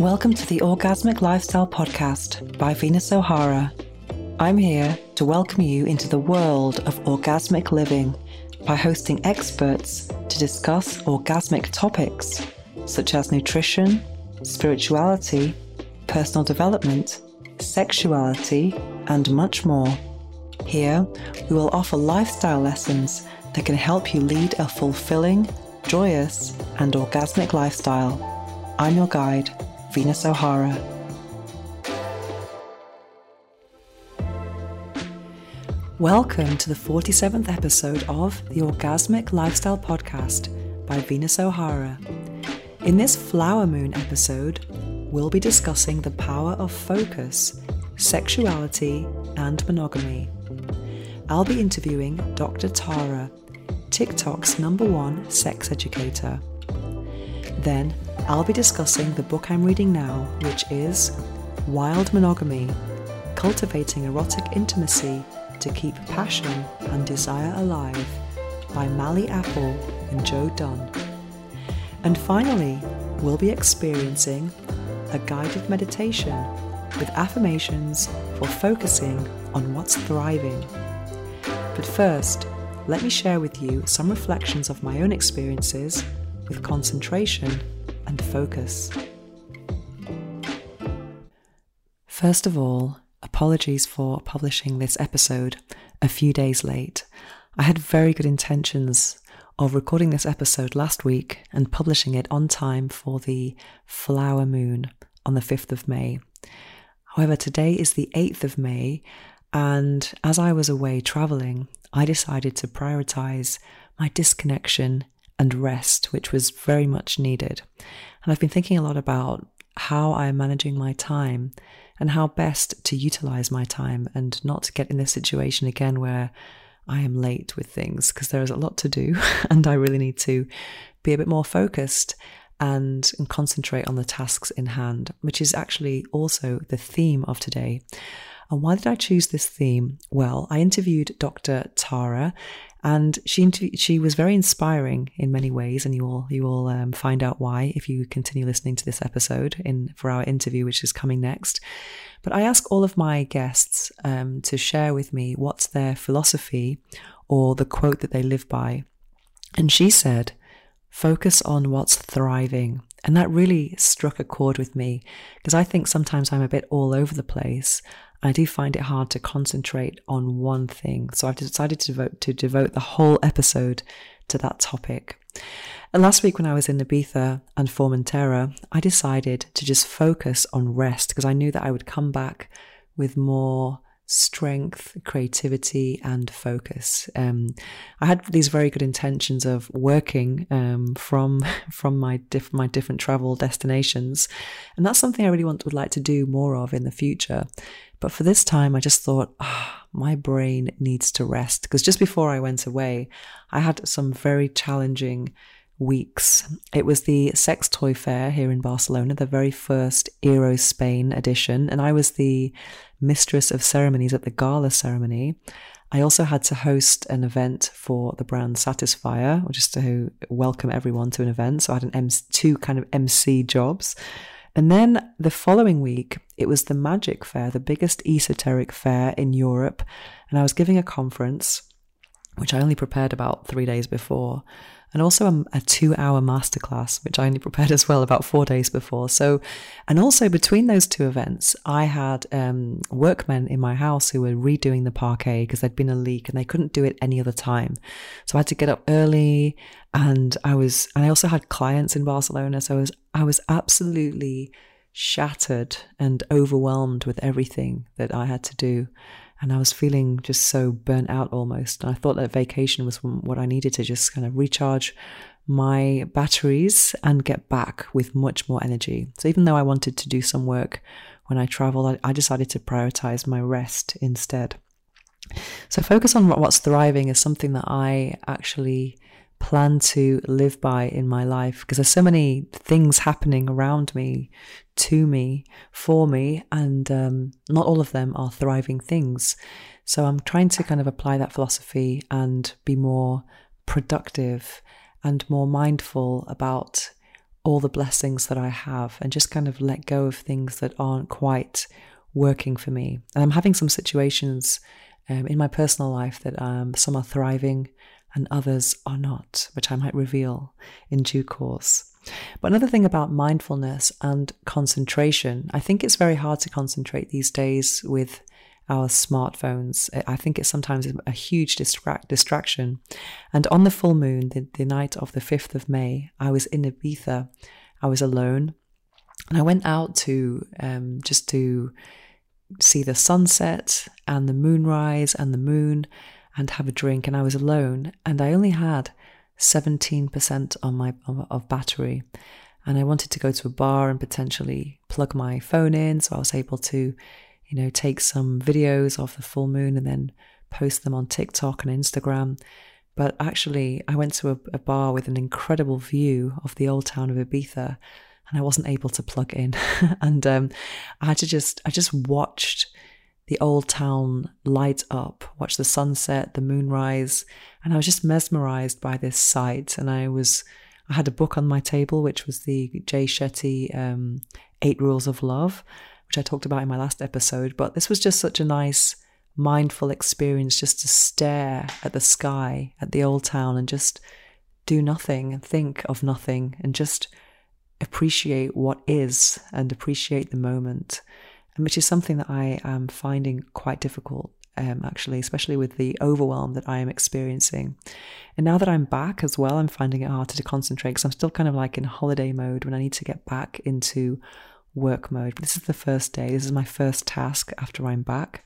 Welcome to the Orgasmic Lifestyle Podcast by Venus O'Hara. I'm here to welcome you into the world of orgasmic living by hosting experts to discuss orgasmic topics such as nutrition, spirituality, personal development, sexuality, and much more. Here, we will offer lifestyle lessons that can help you lead a fulfilling, joyous, and orgasmic lifestyle. I'm your guide, Venus O'Hara. Welcome to the 47th episode of the Orgasmic Lifestyle Podcast by Venus O'Hara. In this Flower Moon episode, we'll be discussing the power of focus, sexuality, and monogamy. I'll be interviewing Dr. Tara, TikTok's number one sex educator. Then I'll be discussing the book I'm reading now, which is Wild Monogamy Cultivating Erotic Intimacy to Keep Passion and Desire Alive by Mali Apple and Joe Dunn. And finally, we'll be experiencing a guided meditation with affirmations for focusing on what's thriving. But first, let me share with you some reflections of my own experiences with concentration and focus. First of all, apologies for publishing this episode a few days late. I had very good intentions of recording this episode last week and publishing it on time for the flower moon on the 5th of May. However, today is the 8th of May, and as I was away traveling, I decided to prioritize my disconnection and rest, which was very much needed. And I've been thinking a lot about how I'm managing my time and how best to utilize my time and not get in this situation again where I am late with things because there is a lot to do and I really need to be a bit more focused and, and concentrate on the tasks in hand, which is actually also the theme of today. And why did I choose this theme? Well, I interviewed Dr. Tara, and she she was very inspiring in many ways, and you will you will um, find out why if you continue listening to this episode in for our interview, which is coming next. But I ask all of my guests um, to share with me what's their philosophy or the quote that they live by, and she said, "Focus on what's thriving." And that really struck a chord with me because I think sometimes I'm a bit all over the place I do find it hard to concentrate on one thing. So I've decided to devote, to devote the whole episode to that topic. And last week when I was in Ibiza and Formentera, I decided to just focus on rest because I knew that I would come back with more strength, creativity, and focus. Um, I had these very good intentions of working um, from from my diff- my different travel destinations, and that's something I really want would like to do more of in the future. But for this time, I just thought, oh, my brain needs to rest because just before I went away, I had some very challenging weeks. It was the sex toy fair here in Barcelona, the very first Eros Spain edition, and I was the mistress of ceremonies at the gala ceremony. I also had to host an event for the brand Satisfyer, just to welcome everyone to an event. So I had an two kind of MC jobs. And then the following week, it was the Magic Fair, the biggest esoteric fair in Europe. And I was giving a conference, which I only prepared about three days before and also a, a two hour masterclass, which I only prepared as well about four days before. So, and also between those two events, I had um, workmen in my house who were redoing the parquet because there'd been a leak and they couldn't do it any other time. So I had to get up early and I was, and I also had clients in Barcelona. So I was, I was absolutely shattered and overwhelmed with everything that I had to do and I was feeling just so burnt out almost. And I thought that vacation was what I needed to just kind of recharge my batteries and get back with much more energy. So even though I wanted to do some work when I travel, I, decided to prioritize my rest instead. So focus on what's thriving is something that I actually plan to live by in my life because there's so many things happening around me to me, for me, and um, not all of them are thriving things. So I'm trying to kind of apply that philosophy and be more productive and more mindful about all the blessings that I have and just kind of let go of things that aren't quite working for me. And I'm having some situations um, in my personal life that um, some are thriving and others are not, which I might reveal in due course. But another thing about mindfulness and concentration, I think it's very hard to concentrate these days with our smartphones. I think it's sometimes a huge distract, distraction. And on the full moon, the, the night of the 5th of May, I was in Ibiza. I was alone. And I went out to um, just to see the sunset and the moonrise and the moon and have a drink. And I was alone. And I only had 17% on my of battery. And I wanted to go to a bar and potentially plug my phone in. So I was able to you know, take some videos of the full moon and then post them on TikTok and Instagram. But actually, I went to a, a bar with an incredible view of the old town of Ibiza, and I wasn't able to plug in. and um, I had to just, I just watched the old town light up, watch the sunset, the moonrise, and I was just mesmerized by this sight. And I was, I had a book on my table, which was the Jay Shetty um, Eight Rules of Love which I talked about in my last episode. But this was just such a nice, mindful experience just to stare at the sky, at the old town, and just do nothing think of nothing and just appreciate what is and appreciate the moment. Which is something that I am finding quite difficult um, actually, especially with the overwhelm that I am experiencing. And now that I'm back as well, I'm finding it harder to concentrate because I'm still kind of like in holiday mode when I need to get back into work mode. This is the first day. This is my first task after I'm back.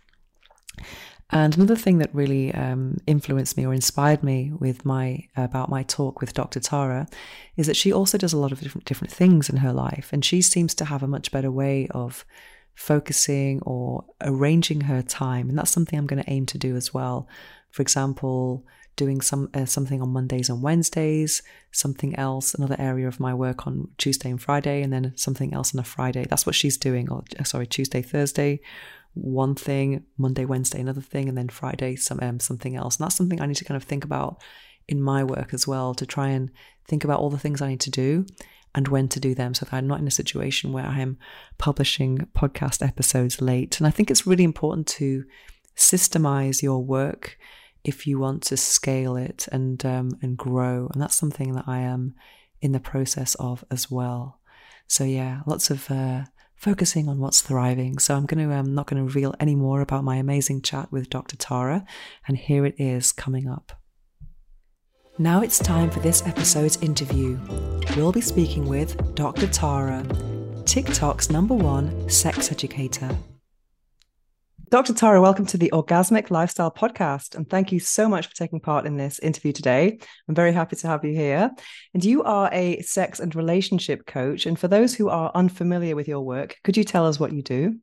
And another thing that really um, influenced me or inspired me with my about my talk with Dr. Tara is that she also does a lot of different different things in her life, and she seems to have a much better way of focusing or arranging her time, and that's something I'm going to aim to do as well. For example, doing some uh, something on Mondays and Wednesdays, something else, another area of my work on Tuesday and Friday, and then something else on a Friday. That's what she's doing. Or uh, sorry, Tuesday, Thursday, one thing, Monday, Wednesday, another thing, and then Friday, some um, something else. And that's something I need to kind of think about in my work as well to try and think about all the things I need to do and when to do them so that I'm not in a situation where I am publishing podcast episodes late. And I think it's really important to systemize your work if you want to scale it and um, and grow. And that's something that I am in the process of as well. So yeah, lots of uh, focusing on what's thriving. So I'm going to I'm not going to reveal any more about my amazing chat with Dr. Tara, and here it is coming up. Now it's time for this episode's interview. We'll be speaking with Dr. Tara, TikTok's number one sex educator. Dr. Tara, welcome to the Orgasmic Lifestyle Podcast. And thank you so much for taking part in this interview today. I'm very happy to have you here. And you are a sex and relationship coach. And for those who are unfamiliar with your work, could you tell us what you do?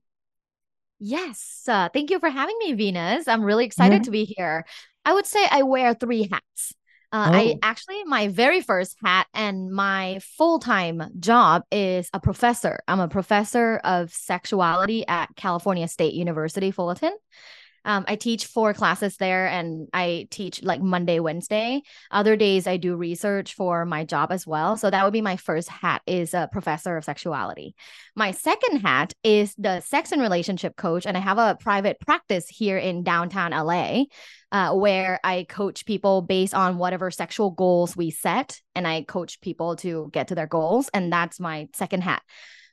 Yes. Uh, thank you for having me, Venus. I'm really excited mm-hmm. to be here. I would say I wear three hats. Uh, oh. I actually, my very first hat and my full time job is a professor. I'm a professor of sexuality at California State University, Fullerton. Um, I teach four classes there and I teach like Monday, Wednesday. Other days I do research for my job as well. So that would be my first hat is a professor of sexuality. My second hat is the sex and relationship coach. And I have a private practice here in downtown LA uh, where I coach people based on whatever sexual goals we set. And I coach people to get to their goals. And that's my second hat.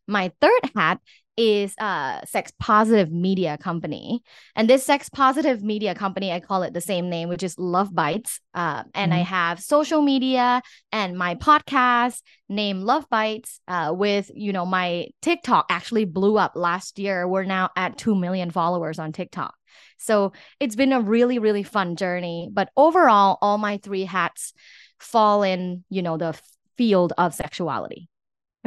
My third hat is a sex positive media company. And this sex positive media company, I call it the same name, which is Love Bites. Uh, and mm-hmm. I have social media and my podcast named Love Bites uh, with, you know, my TikTok actually blew up last year. We're now at 2 million followers on TikTok. So it's been a really, really fun journey. But overall, all my three hats fall in, you know, the field of sexuality.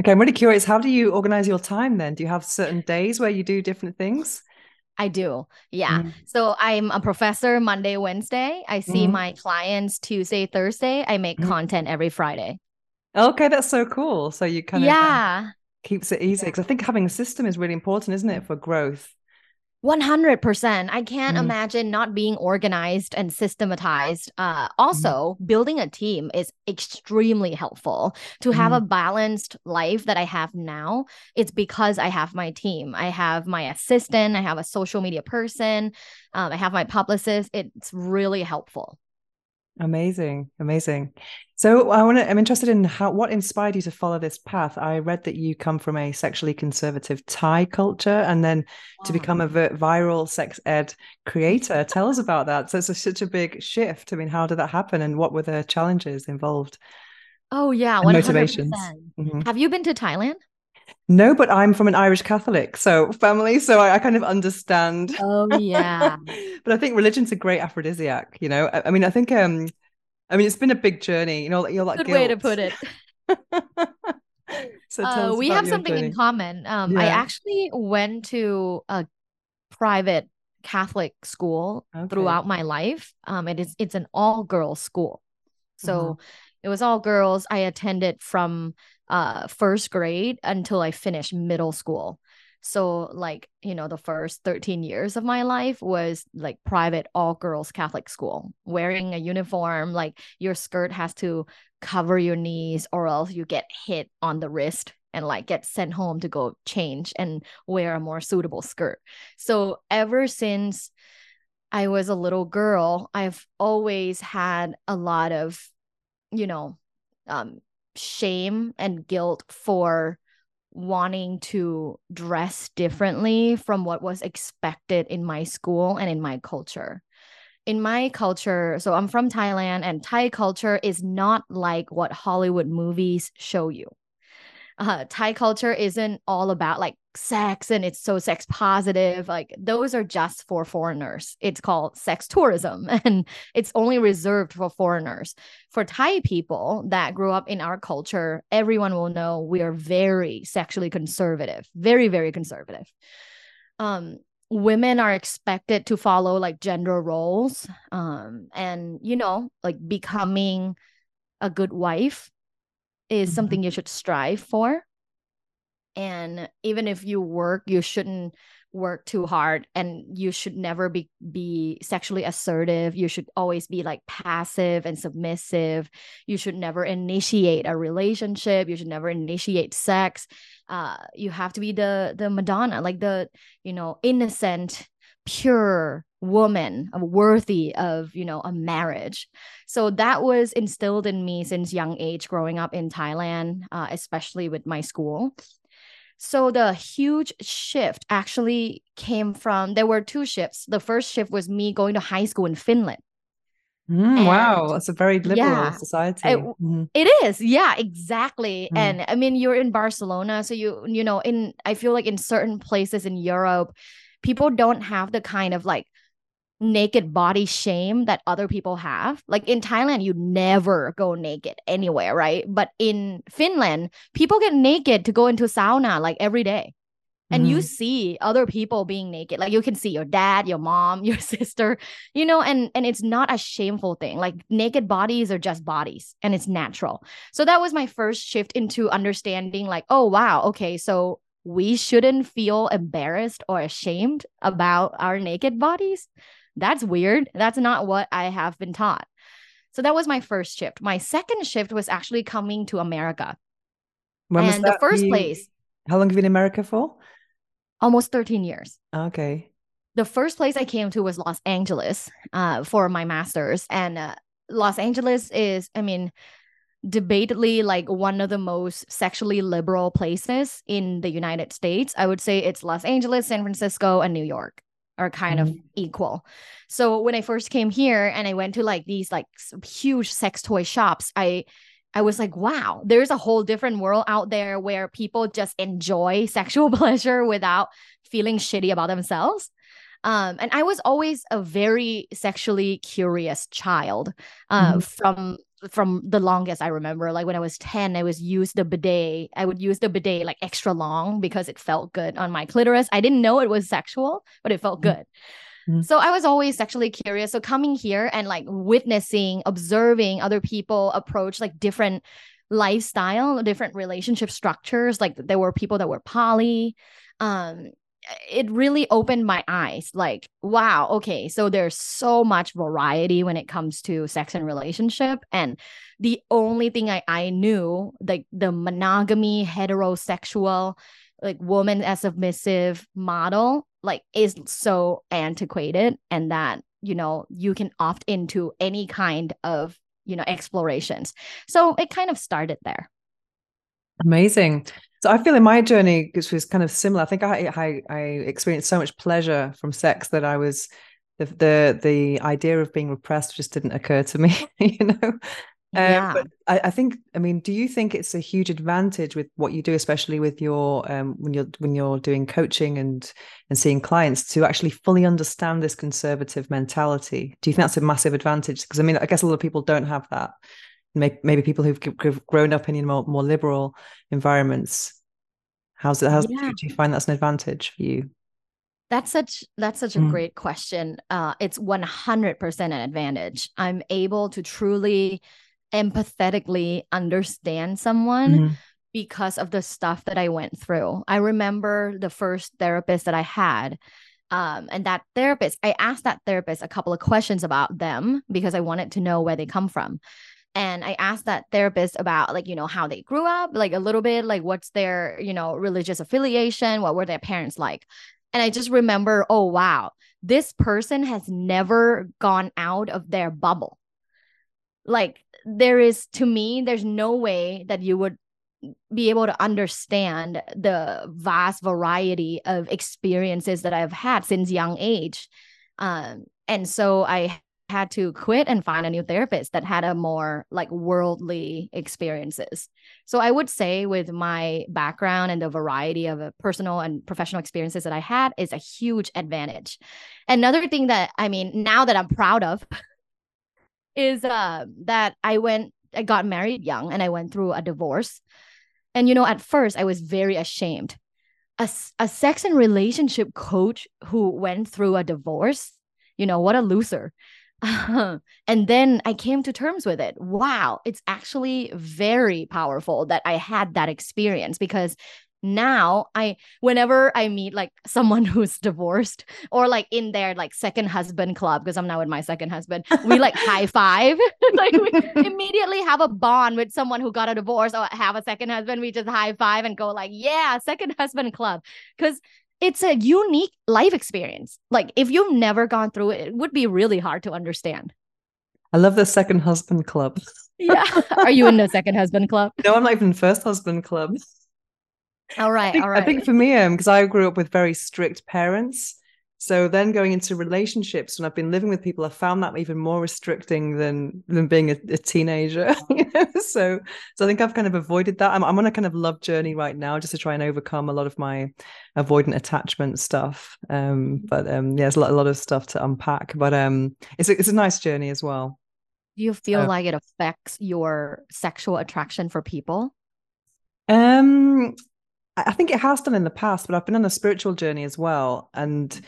Okay, I'm really curious. How do you organize your time then? Do you have certain days where you do different things? I do. Yeah. Mm-hmm. So I'm a professor Monday, Wednesday. I see mm-hmm. my clients Tuesday, Thursday. I make mm-hmm. content every Friday. Okay, that's so cool. So you kind of uh, yeah. Keeps it easy because I think having a system is really important, isn't it, for growth? 100%. I can't mm. imagine not being organized and systematized. Uh, also, mm. building a team is extremely helpful. To have mm. a balanced life that I have now, it's because I have my team. I have my assistant, I have a social media person, um, I have my publicist. It's really helpful. Amazing, amazing. So I want to. I'm interested in how what inspired you to follow this path. I read that you come from a sexually conservative Thai culture, and then wow. to become a viral sex ed creator. Tell us about that. So it's a, such a big shift. I mean, how did that happen, and what were the challenges involved? Oh yeah, motivations. Mm-hmm. Have you been to Thailand? No, but I'm from an Irish Catholic so family, so I, I kind of understand. Oh yeah. but I think religion's a great aphrodisiac. You know, I, I, mean, I think um, I mean, it's been a big journey. You know, you're like good guilt. way to put it. so uh, we have something journey. in common. Um, yeah. I actually went to a private Catholic school okay. throughout my life. Um, it is it's an all girls school, so mm-hmm. it was all girls. I attended from uh, first grade until I finished middle school. So, like, you know, the first 13 years of my life was like private all girls Catholic school, wearing a uniform, like, your skirt has to cover your knees or else you get hit on the wrist and like get sent home to go change and wear a more suitable skirt. So, ever since I was a little girl, I've always had a lot of, you know, um, shame and guilt for wanting to dress differently from what was expected in my school and in my culture. In my culture, so I'm from Thailand, and Thai culture is not like what Hollywood movies show you uh, Thai culture isn't all about like sex and it's so sex positive. Like those are just for foreigners. It's called sex tourism and it's only reserved for foreigners. For Thai people that grew up in our culture, everyone will know we are very sexually conservative, very, very conservative. Um, women are expected to follow like gender roles um, and, you know, like becoming a good wife is mm-hmm. something you should strive for. And even if you work you shouldn't work too hard and you should never be be sexually assertive. You should always be like passive and submissive. You should never initiate a relationship. You should never initiate sex. Uh you have to be the the madonna like the you know innocent pure woman worthy of you know a marriage so that was instilled in me since young age growing up in thailand uh, especially with my school so the huge shift actually came from there were two shifts the first shift was me going to high school in finland Mm, wow, it's a very liberal yeah, society. It, mm. it is, yeah, exactly. Mm. And I mean, you're in Barcelona, so you you know, in I feel like in certain places in Europe, people don't have the kind of like naked body shame that other people have. Like in Thailand, you never go naked anywhere, right? But in Finland, people get naked to go into sauna like every day. And mm-hmm. you see other people being naked. Like you can see your dad, your mom, your sister, you know, and and it's not a shameful thing. Like naked bodies are just bodies and it's natural. So that was my first shift into understanding like, oh wow, okay, so we shouldn't feel embarrassed or ashamed about our naked bodies. That's weird. That's not what I have been taught. So that was my first shift. My second shift was actually coming to America. When and the first place. How long have you been in America for? Almost 13 years. Okay. The first place I came to was Los Angeles uh, for my master's. And uh, Los Angeles is, I mean, debatedly like one of the most sexually liberal places in the United States. I would say it's Los Angeles, San Francisco, and New York are kind mm-hmm. of equal. So when I first came here and I went to like these like huge sex toy shops, I I was like, wow, there's a whole different world out there where people just enjoy sexual pleasure without feeling shitty about themselves. Um, and I was always a very sexually curious child uh, mm-hmm. from from the longest I remember. Like when I was 10, I was use the bidet. I would use the bidet like extra long because it felt good on my clitoris. I didn't know it was sexual, but it felt mm-hmm. good. Mm-hmm. So I was always sexually curious. So coming here and like witnessing, observing other people approach like different lifestyle, different relationship structures. Like there were people that were poly. Um, it really opened my eyes like wow okay so there's so much variety when it comes to sex and relationship and the only thing i i knew like the monogamy heterosexual like woman as submissive model like is so antiquated and that you know you can opt into any kind of you know explorations. So it kind of started there. Amazing so I feel in my journey, which was kind of similar, I think I, I, I experienced so much pleasure from sex that I was the the the idea of being repressed just didn't occur to me, you know. Um, yeah. but I, I, think, I mean, do you think it's a huge advantage with what you do, especially with your um, when you're when you're doing coaching and and seeing clients to actually fully understand this conservative mentality? Do you think that's a massive advantage? Because I mean, I guess a lot of people don't have that maybe people who've, grown up in more, more liberal environments how's it how's yeah. do you find that's an advantage for you that's such that's such a mm. great question uh it's 100% an advantage i'm able to truly empathetically understand someone mm. because of the stuff that i went through i remember the first therapist that i had um, and that therapist, I asked that therapist a couple of questions about them because I wanted to know where they come from and i asked that therapist about like you know how they grew up like a little bit like what's their you know religious affiliation what were their parents like and i just remember oh wow this person has never gone out of their bubble like there is to me there's no way that you would be able to understand the vast variety of experiences that I've had since young age. Um, and so I had to quit and find a new therapist that had a more like worldly experiences. So I would say with my background and the variety of uh, personal and professional experiences that I had is a huge advantage. Another thing that I mean now that I'm proud of is uh, that I went I got married young and I went through a divorce. And you know at first I was very ashamed. A, a sex and relationship coach who went through a divorce, you know, what a loser. and then I came to terms with it. Wow, it's actually very powerful that I had that experience because now I whenever I meet like someone who's divorced or like in their like second husband club because I'm now with my second husband, we like high five. like we immediately have a bond with someone who got a divorce or have a second husband. We just high five and go like, yeah, second husband club. Cause it's a unique life experience. Like if you've never gone through it, it would be really hard to understand. I love the second husband club. yeah. Are you in the second husband club? No, I'm not even first husband club. All right. Think, all right. I think for me, um, because I grew up with very strict parents. So then going into relationships, when I've been living with people, I found that even more restricting than than being a, a teenager. you know? So so I think I've kind of avoided that. I'm I'm on a kind of love journey right now, just to try and overcome a lot of my avoidant attachment stuff. Um, but um, yeah, there's a lot, a lot of stuff to unpack. But um, it's a, it's a nice journey as well. Do you feel like it affects your sexual attraction for people? Um, I think it has done in the past, but I've been on a spiritual journey as well, and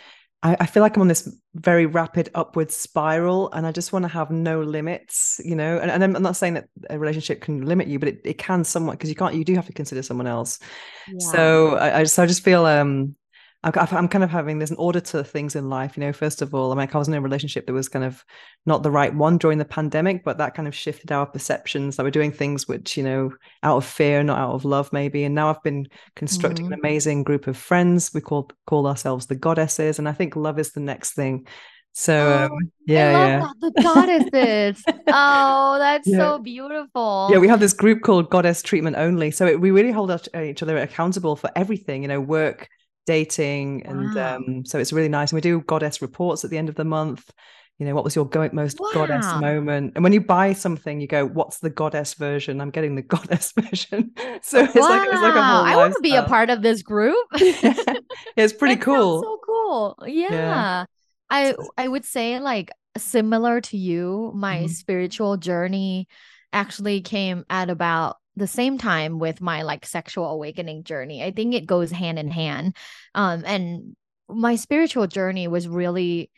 I, I, feel like I'm on this very rapid upward spiral and I just want to have no limits, you know. And, and I'm not saying that a relationship can limit you, but it, it can somewhat because you can't, you do have to consider someone else. Yeah. So I, I, so I just feel um I'm kind of having there's an order to things in life, you know. First of all, I mean, I was in a relationship that was kind of not the right one during the pandemic, but that kind of shifted our perceptions. That we're doing things which, you know, out of fear, not out of love, maybe. And now I've been constructing mm-hmm. an amazing group of friends. We call call ourselves the goddesses, and I think love is the next thing. So um, yeah, yeah, that, the goddesses. oh, that's yeah. so beautiful. Yeah, we have this group called Goddess Treatment Only. So it, we really hold each other accountable for everything. You know, work dating and wow. um, so it's really nice and we do goddess reports at the end of the month you know what was your go- most wow. goddess moment and when you buy something you go what's the goddess version i'm getting the goddess version so it's wow. like it's like a whole i want to be a part of this group yeah. it's pretty cool so cool yeah. yeah. i i would say like similar to you my mm-hmm. spiritual journey actually came at about the same time with my like sexual awakening journey. I think it goes hand in hand. Um, and my spiritual journey was really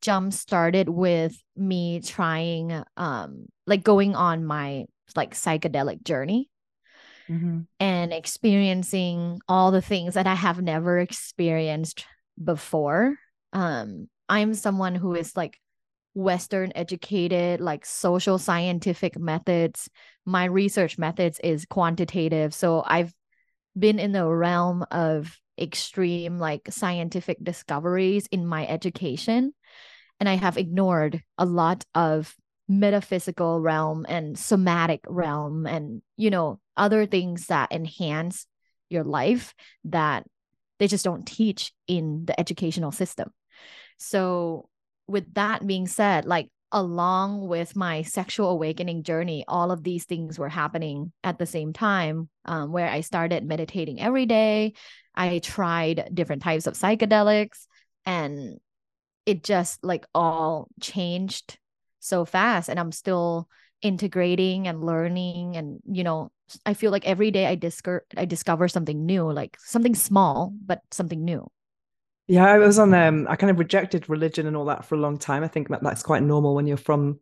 jump started with me trying um like going on my like psychedelic journey mm-hmm. and experiencing all the things that I have never experienced before. Um, I'm someone who is like Western educated, like social scientific methods. My research methods is quantitative. So I've been in the realm of extreme like scientific discoveries in my education and i have ignored a lot of metaphysical realm and somatic realm and you know other things that enhance your life that they just don't teach in the educational system so with that being said like along with my sexual awakening journey, all of these things were happening at the same time, um, where I started meditating every day. I tried different types of psychedelics, and it just like all changed so fast. And I'm still integrating and learning, and you know, I feel like every day I discover I discover something new, like something small but something new. Yeah, I was on um I kind of rejected religion and all that for a long time. I think that that's quite normal when you're from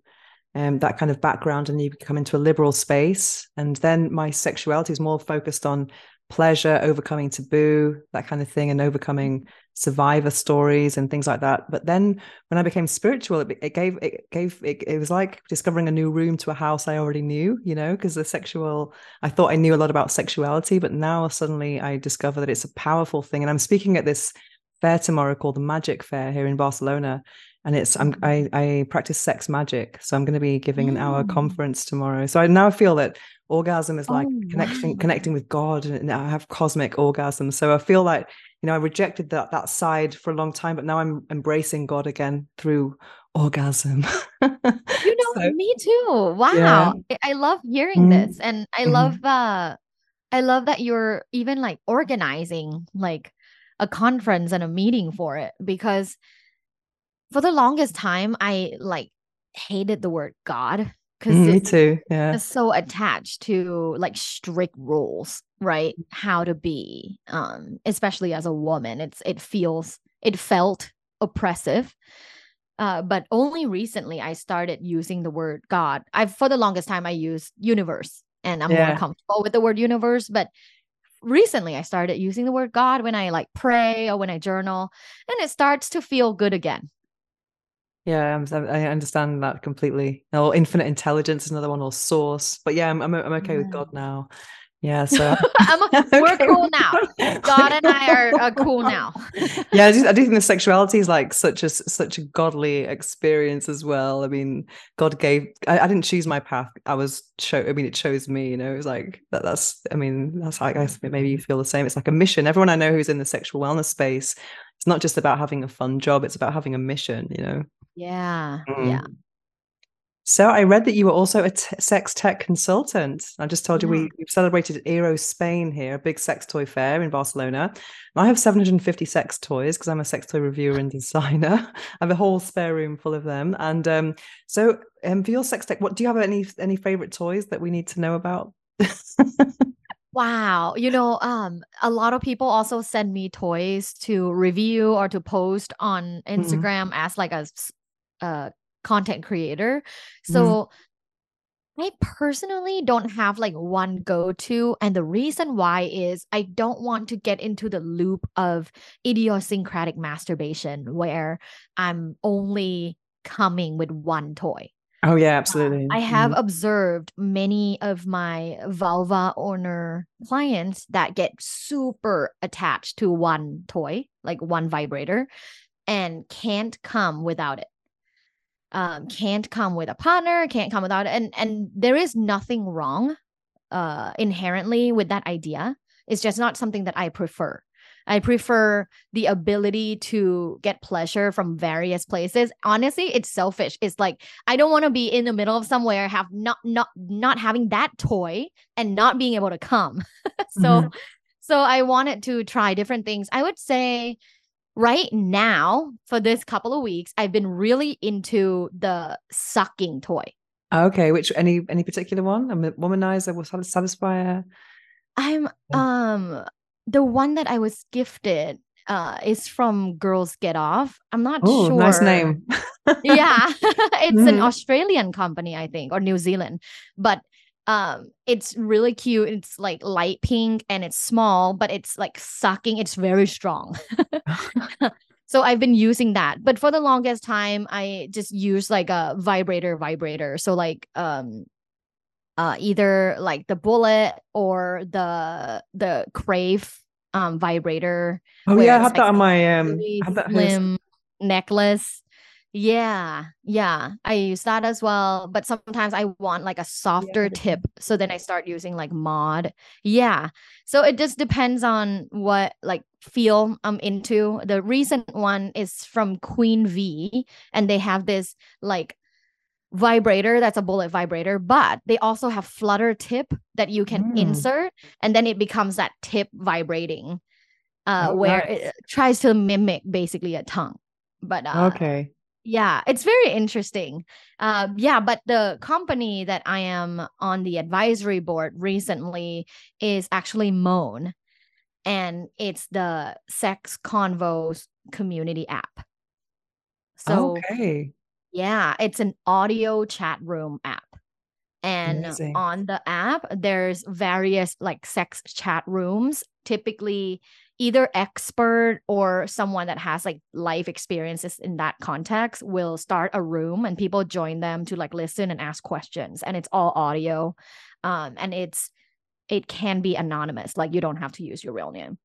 um that kind of background and you come into a liberal space. And then my sexuality is more focused on pleasure, overcoming taboo, that kind of thing, and overcoming survivor stories and things like that. But then when I became spiritual, it, it gave it gave it, it was like discovering a new room to a house I already knew, you know, because the sexual I thought I knew a lot about sexuality, but now suddenly I discover that it's a powerful thing. And I'm speaking at this fair tomorrow called the Magic Fair here in Barcelona. And it's I'm I, I practice sex magic. So I'm going to be giving an hour conference tomorrow. So I now feel that orgasm is like oh, connecting wow. connecting with God and I have cosmic orgasm. So I feel like, you know, I rejected that that side for a long time, but now I'm embracing God again through orgasm. you know, so, me too. Wow. Yeah. I love hearing mm. this. And I mm. love uh I love that you're even like organizing like a conference and a meeting for it because for the longest time I like hated the word God because mm, me too. Yeah, it's so attached to like strict rules, right? How to be, um, especially as a woman. It's it feels it felt oppressive. Uh, but only recently I started using the word God. I've for the longest time I used universe, and I'm yeah. more comfortable with the word universe. But recently I started using the word God when I like pray or when I journal, and it starts to feel good again. Yeah, I understand that completely. Or infinite intelligence is another one, or source. But yeah, I'm I'm, I'm okay yeah. with God now. Yeah, so I'm, we're cool now. God and I are, are cool now. yeah, I do, I do, think the sexuality is like such a such a godly experience as well. I mean, God gave. I, I didn't choose my path. I was show. I mean, it chose me. You know, it was like that. That's. I mean, that's. I guess maybe you feel the same. It's like a mission. Everyone I know who's in the sexual wellness space, it's not just about having a fun job. It's about having a mission. You know. Yeah. Mm. Yeah. So I read that you were also a t- sex tech consultant. I just told you we, we've celebrated Eros Spain here, a big sex toy fair in Barcelona. I have 750 sex toys because I'm a sex toy reviewer and designer. I have a whole spare room full of them. And um, so um, for your sex tech, what do you have any any favorite toys that we need to know about? Wow. You know, um, a lot of people also send me toys to review or to post on mm-hmm. Instagram mm. as like a, a content creator. Mm-hmm. So mm. I personally don't have like one go to. And the reason why is I don't want to get into the loop of idiosyncratic masturbation where I'm only coming with one toy. Oh, yeah, absolutely. Uh, I have mm. observed many of my vulva owner clients that get super attached to one toy, like one vibrator, and can't come without it um, can't come with a partner, can't come without it. And and there is nothing wrong uh inherently with that idea. It's just not something that I prefer. I prefer the ability to get pleasure from various places. Honestly, it's selfish. It's like I don't want to be in the middle of somewhere, have not not not having that toy and not being able to come. so mm-hmm. so I wanted to try different things. I would say right now for this couple of weeks i've been really into the sucking toy. Okay which any any particular one? I'm a womanizer was Satisfyer i'm um the one that i was gifted uh is from girls get off. I'm not Ooh, sure. nice name. Yeah it's mm. an australian company i think or new zealand but um it's really cute it's like light pink and it's small but it's like sucking it's very strong. So i've been using that but for the longest time i just use like a vibrator vibrator. So like um uh either like the bullet or the the crave um vibrator oh yeah i have like that on my um slim necklace yeah, yeah, I use that as well. But sometimes I want like a softer yeah. tip. So then I start using like Maude. Yeah. So it just depends on what like feel I'm into. The recent one is from Queen V, and they have this like vibrator that's a bullet vibrator, but they also have flutter tip that you can mm. insert, and then it becomes that tip vibrating, uh, oh, where nice. it tries to mimic basically a tongue. But uh, okay yeah, it's very interesting. Uh, yeah, but the company that I am on the advisory board recently is actually Moan, and it's the Sex Convos community app. So, okay. yeah, it's an audio chat room app. And Amazing. on the app, there's various like sex chat rooms. Typically, either expert or someone that has like life experiences in that context will start a room and people join them to like listen and ask questions and it's all audio um and it's it can be anonymous like you don't have to use your real name.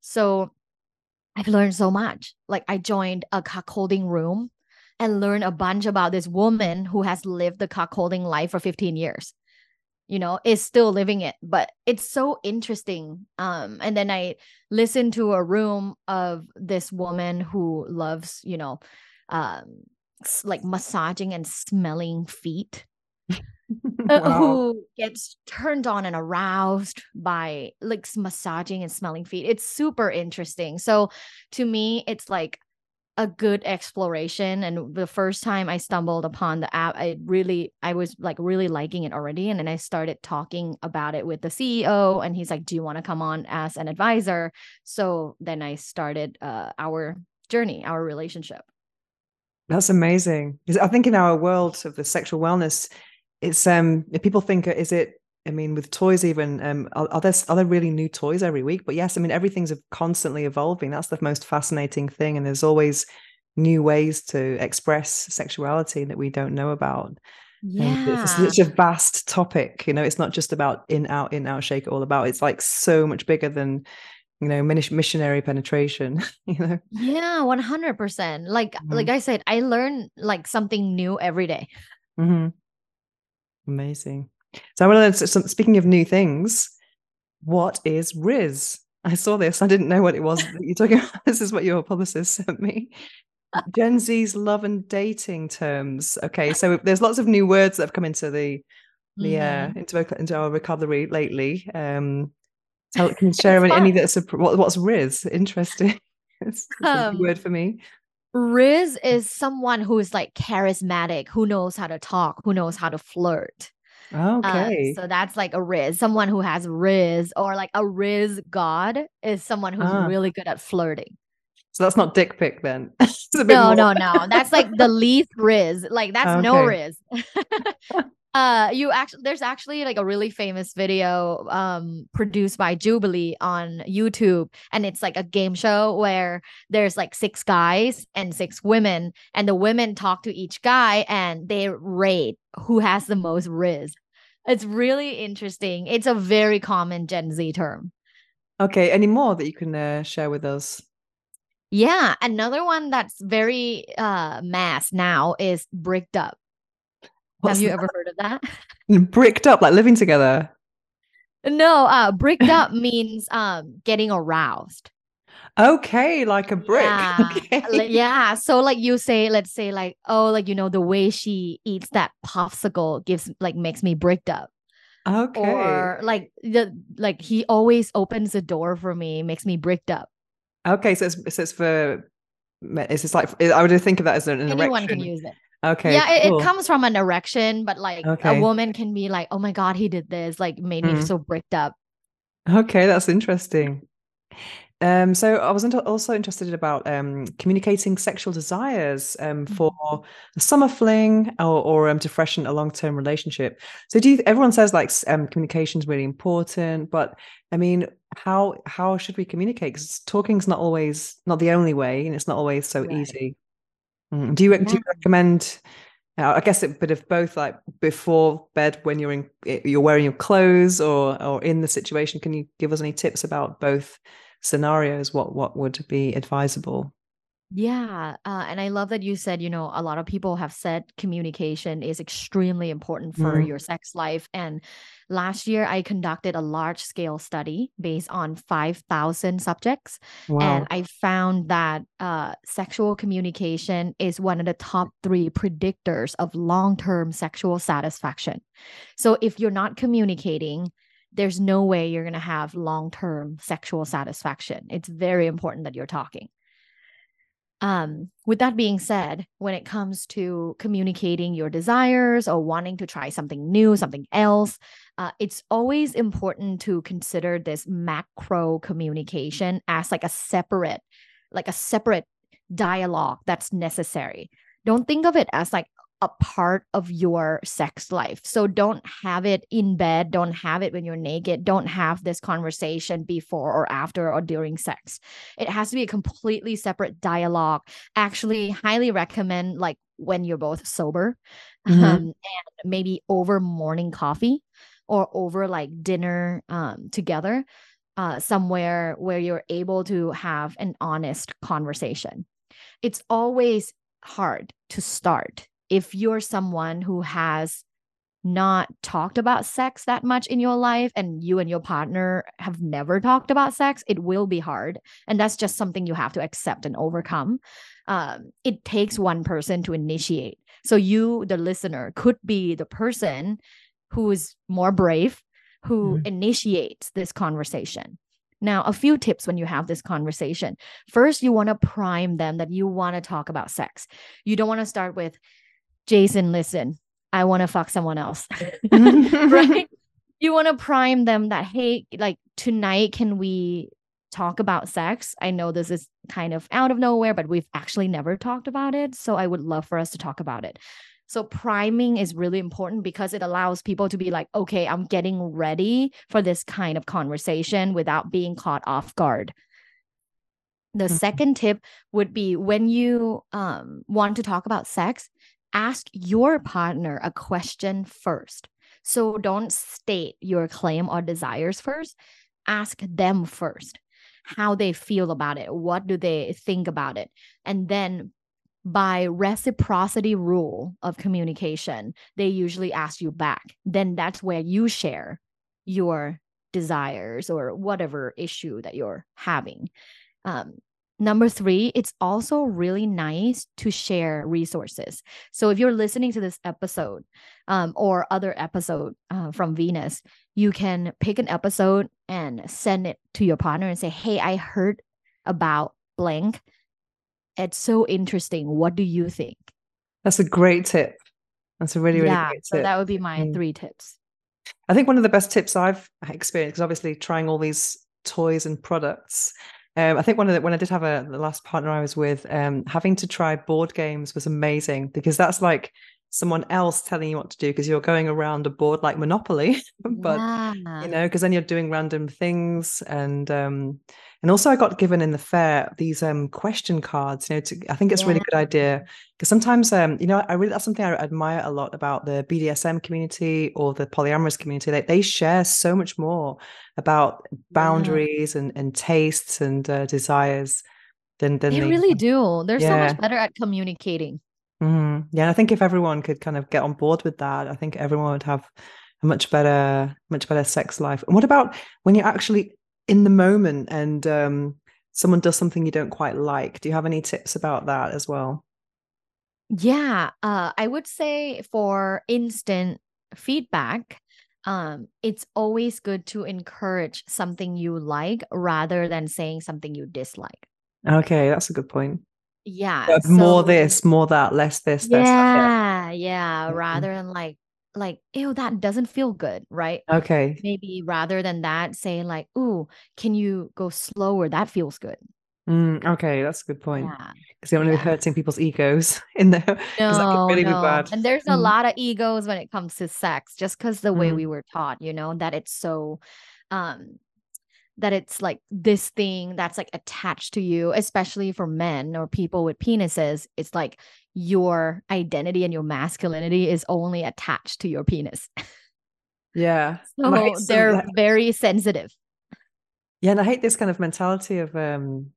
So i've learned so much. Like i joined a cuckolding room and learned a bunch about this woman who has lived the cuckolding life for 15 years you know is still living it but it's so interesting um and then i listened to a room of this woman who loves you know um like massaging and smelling feet uh, wow. who gets turned on and aroused by like massaging and smelling feet it's super interesting so to me it's like a good exploration and the first time i stumbled upon the app i really i was like really liking it already and then i started talking about it with the ceo and he's like do you want to come on as an advisor? So then i started uh, our journey our relationship. That's amazing. I think in our world of the sexual wellness it's um people think is it I mean, with toys, even um, are, are, there are there really new toys every week? But yes, I mean, everything's constantly evolving. That's the most fascinating thing, and there's always new ways to express sexuality that we don't know about. Yeah, it's such a vast topic. You know, it's not just about in out in out shake it all about. It's like so much bigger than you know missionary penetration. you know. Yeah, one hundred percent. Like mm-hmm. like I said, I learn like something new every day. Mm-hmm. Amazing. So I want to so speaking of new things, what is Rizz? I saw this. I didn't know what it was that you're talking about. This is what your publicist sent me. Gen Z's love and dating terms. Okay, so there's lots of new words that have come into the the mm-hmm. uh, into into our vocabulary lately. Um, tell, can you share any, any that's a, what, what's Rizz? Interesting. it's, it's um, a word for me. Rizz is someone who is like charismatic, who knows how to talk, who knows how to flirt. Okay. Uh, so that's like a Rizz, Someone who has Rizz, or like a Rizz god is someone who's ah. really good at flirting. So that's not dick pic then. no, no, no. That's like the least Rizz. Like that's okay. no Rizz. uh you actually there's actually like a really famous video um produced by Jubilee on YouTube and it's like a game show where there's like six guys and six women and the women talk to each guy and they rate who has the most Rizz. It's really interesting. It's a very common Gen Z term. Okay, any more that you can uh, share with us? Yeah, another one that's very uh mass now is bricked up. What's Have you that? ever heard of that? Bricked up, like living together. No, uh bricked up means um getting aroused. Okay, like a brick. Yeah. Okay. yeah. So like you say, let's say like, oh, like you know, the way she eats that popsicle gives like makes me bricked up. Okay. Or like the like he always opens the door for me, makes me bricked up. Okay, so it's, so it's for it's just like I would think of that as an, an anyone erection. can use it. Okay. Yeah, cool. it, it, comes from an erection, but like okay. a woman can be like, "Oh my god, he did this!" Like made mm. me so bricked up. Okay, that's interesting. Um, so I was also interested about um, communicating sexual desires um, for mm-hmm. a summer fling or, or um, to freshen a long-term relationship. So do you, everyone says like um, communication is really important, but I mean, how how should we communicate? Because talking's not always not the only way, and it's not always so right. easy. Mm. Do you do you recommend? Uh, I guess a bit of both, like before bed when you're in you're wearing your clothes, or or in the situation. Can you give us any tips about both? Scenarios what what would be advisable yeah. Uh, and I love that you said, you know, a lot of people have said communication is extremely important for mm. your sex life. And last year, I conducted a large scale study based on 5,000 subjects. Wow. And I found that uh, sexual communication is one of the top three predictors of long term sexual satisfaction. So if you're not communicating, there's no way you're going to have long term sexual satisfaction. It's very important that you're talking. Um, with that being said, when it comes to communicating your desires or wanting to try something new, something else, uh, it's always important to consider this macro communication as like a separate, like a separate dialogue that's necessary. Don't think of it as like, a part of your sex life. So don't have it in bed, don't have it when you're naked, don't have this conversation before or after or during sex. It has to be a completely separate dialogue. Actually, highly recommend like when you're both sober mm-hmm. um, and maybe over morning coffee or over like dinner um, together uh, somewhere where you're able to have an honest conversation. It's always hard to start if you're someone who has not talked about sex that much in your life and you and your partner have never talked about sex, it will be hard. And that's just something you have to accept and overcome. Um, it takes one person to initiate. So, you, the listener, could be the person who is more brave, who mm-hmm. initiates this conversation. Now, a few tips when you have this conversation. First, you want to prime them that you want to talk about sex. You don't want to start with, Jason, listen, I want to fuck someone else. right? You want to prime them that, hey, like tonight, can we talk about sex? I know this is kind of out of nowhere, but we've actually never talked about it. So I would love for us to talk about it. So priming is really important because it allows people to be like, okay, I'm getting ready for this kind of conversation without being caught off guard. The mm-hmm. second tip would be when you um, want to talk about sex, ask your partner a question first. So don't state your claim or desires first. Ask them first how they feel about it. What do they think about it? And then by reciprocity rule of communication, they usually ask you back. Then that's where you share your desires or whatever issue that you're having. Um, Number three, it's also really nice to share resources. So if you're listening to this episode um, or other episode uh, from Venus, you can pick an episode and send it to your partner and say, "Hey, I heard about blank. It's so interesting. What do you think?" That's a great tip. That's a really really yeah, great tip. So that would be my mm. three tips. I think one of the best tips I've experienced is obviously trying all these toys and products um, I think one of the when I did have a the last partner I was with, um, having to try board games was amazing because that's like someone else telling you what to do because you're going around a board like Monopoly, but yeah. you know, because then you're doing random things and um and also I got given in the fair these um question cards, you know, to, I think it's yeah. really good idea because sometimes um you know I really that's something I admire a lot about the BDSM community or the polyamorous community. They they share so much more about boundaries yeah. and and tastes and uh, desires than than they, they really do. They're so much better at communicating. Mm, yeah, I think if everyone could kind of get on board with that, I think everyone would have a much better, much better sex life. And what about when you're actually in the moment and um, someone does something you don't quite like? Do you have any tips about that as well? Yeah, uh, I would say for instant feedback, um, it's always good to encourage something you like rather than saying something you dislike. Okay, that's a good point yeah so, more this more that less this yeah yeah mm-hmm. rather than like like, ew, that doesn't feel good, right? Okay. Maybe rather than that, say like, ooh, can you go slower? That feels good. Mm, okay, that's a good point. Because yeah. you don't want to be hurting people's egos in there. No, really no. And there's mm. a lot of egos when it comes to sex, just because the way mm. we were taught, you know, that it's so um that it's like this thing that's like attached to you, especially for men or people with penises. It's like your identity and your masculinity is only attached to your penis. Yeah. so they're very sensitive. Yeah, and I hate this kind of mentality of um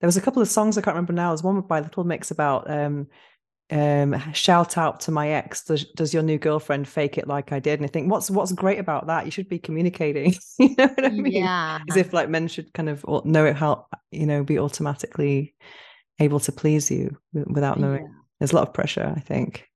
there was a couple of songs I can't remember now. There's one by Little Mix about um um shout out to my ex does, does your new girlfriend fake it like i did? And i think what's what's great about that? You should be communicating. You know what i mean? Yeah. As if like men should kind of know it how you know be automatically able to please you without knowing. Yeah. there's a lot of pressure i think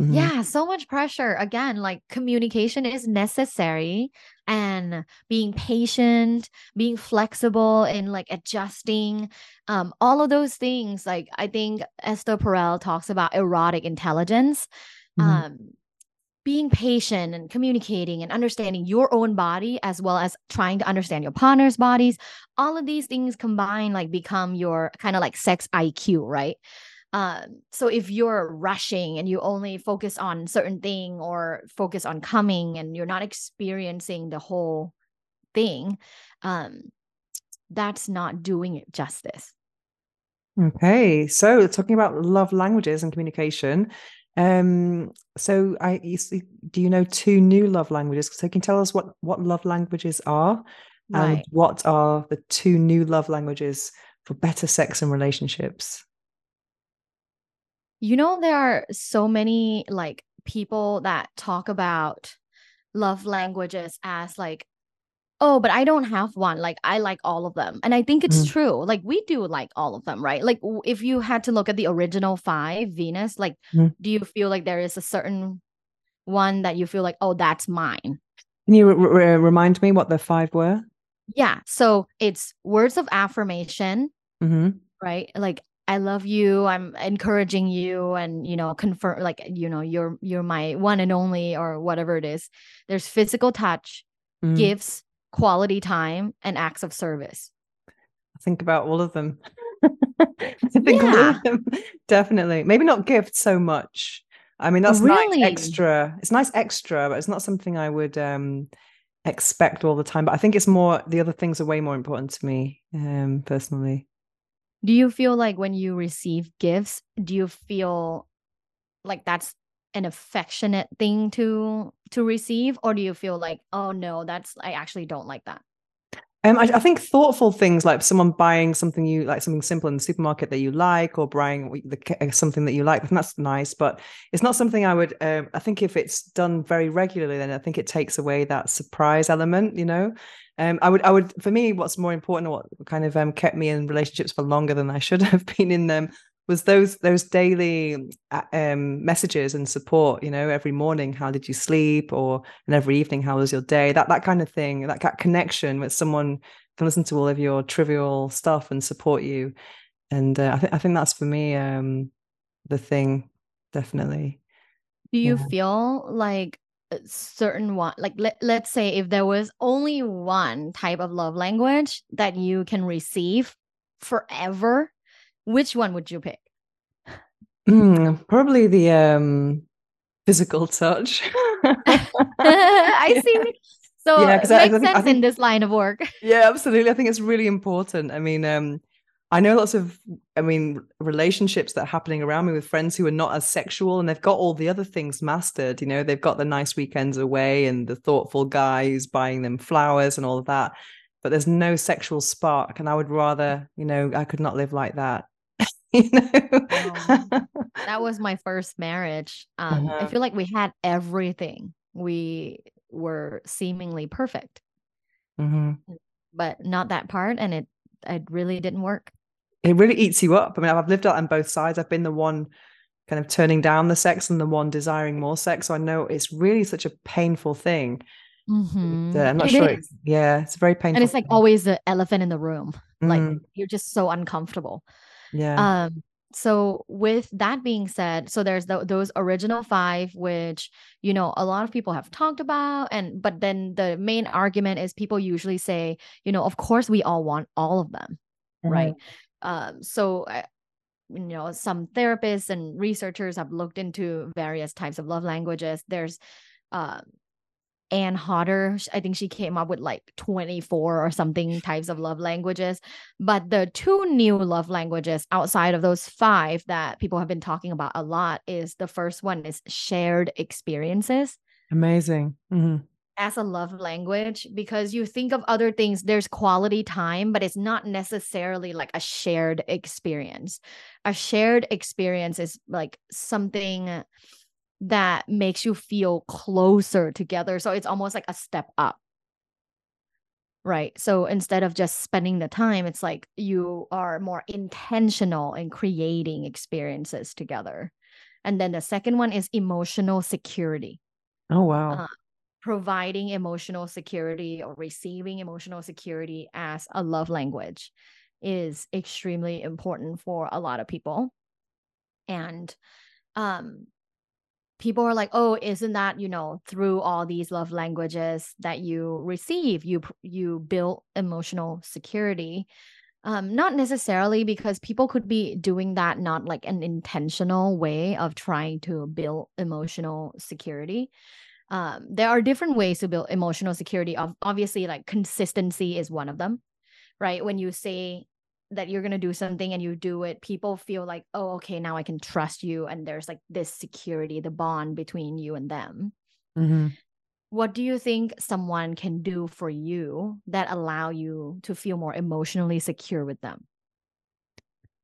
Mm-hmm. Yeah, so much pressure. Again, like communication is necessary and being patient, being flexible and like adjusting um all of those things like I think Esther Perel talks about erotic intelligence. Mm-hmm. Um being patient and communicating and understanding your own body as well as trying to understand your partner's bodies all of these things combine like become your kind of like sex IQ, right? Um, so if you're rushing and you only focus on certain thing or focus on coming and you're not experiencing the whole thing, um, that's not doing it justice. Okay, so talking about love languages and communication. Um, so I see, do you know two new love languages? So can you tell us what what love languages are, right. and what are the two new love languages for better sex and relationships? You know, there are so many like people that talk about love languages as like, oh, but I don't have one. Like, I like all of them. And I think it's mm. true. Like, we do like all of them, right? Like, if you had to look at the original five, Venus, like, mm. do you feel like there is a certain one that you feel like, oh, that's mine? Can you remind me what the five were? Yeah. So it's words of affirmation, mm-hmm. right? Like, I love you. I'm encouraging you and you know confirm like you know you're you're my one and only or whatever it is. There's physical touch, mm. gifts, quality time and acts of service. I think about all of them. Think yeah. all of them definitely. Maybe not gifts so much. I mean that's really? nice extra. It's nice extra, but it's not something I would um expect all the time. But I think it's more the other things are way more important to me um personally. Do you feel like when you receive gifts, do you feel like that's an affectionate thing to to receive? Or do you feel like oh no that's i actually don't like that? Um, I, I, think thoughtful things like someone buying something you like something simple in the supermarket that you like or buying the, uh, something that you like that's nice but it's not something i would um, i think if it's done very regularly then i think it takes away that surprise element you know um, I would, I would, for me, what's more important, what kind of um, kept me in relationships for longer than I should have been in them, was those those daily uh, um, messages and support. You know, every morning, how did you sleep, or and every evening, how was your day? That that kind of thing, that, that connection with someone can listen to all of your trivial stuff and support you. And uh, I think I think that's for me um, the thing, definitely. Do you yeah. feel like certain one like let, let's say if there was only one type of love language that you can receive forever which one would you pick? Mm, probably the um physical touch. I see. So yeah, it makes I, I sense think, in this line of work. Yeah absolutely. I think it's really important. I mean um I know lots of, I mean, relationships that are happening around me with friends who are not as sexual and they've got all the other things mastered. You know, they've got the nice weekends away and the thoughtful guy who's buying them flowers and all of that. But there's no sexual spark. And I would rather, you know, I could not live like that. you know? um, that was my first marriage. Um, uh-huh. I feel like we had everything. We were seemingly perfect. Mm-hmm. But not that part. And it it really didn't work it really eats you up. I mean, I've lived out on both sides. I've been the one kind of turning down the sex and the one desiring more sex. So I know it's really such a painful thing. Mm-hmm. I'm not it sure. Yeah, it's very painful. And it's like thing. always the elephant in the room. Mm. Like you're just so uncomfortable. Yeah. Um, so with that being said so there's the, those original five which you know a lot of people have talked about and but then the main argument is people usually say you know of course we all want all of them mm-hmm. right um so uh, you know some therapists and researchers have looked into various types of love languages there's uh, Anne Hodder, I think she came up with like 24 or something types of love languages. But the two new love languages outside of those five that people have been talking about a lot is the first one is shared experiences. Amazing. Mm-hmm. As a love language, because you think of other things, there's quality time, but it's not necessarily like a shared experience. A shared experience is like something that makes you feel closer together. So it's almost like a step up. Right. So instead of just spending the time, it's like you are more intentional in creating experiences together. And then the second one is emotional security. Oh, wow. Uh, providing emotional security or receiving emotional security as a love language is extremely important for a lot of people. And um, people are like oh isn't that you know through all these love languages that you receive you you build emotional security um not necessarily because people could be doing that not like an intentional way of trying to build emotional security um there are different ways to build emotional security obviously like consistency is one of them right? When you say that you're going to do something and you do it people feel like oh okay now i can trust you and there's like this security the bond between you and them. Mm-hmm. what do you think someone can do for you that allow you to feel more emotionally secure with them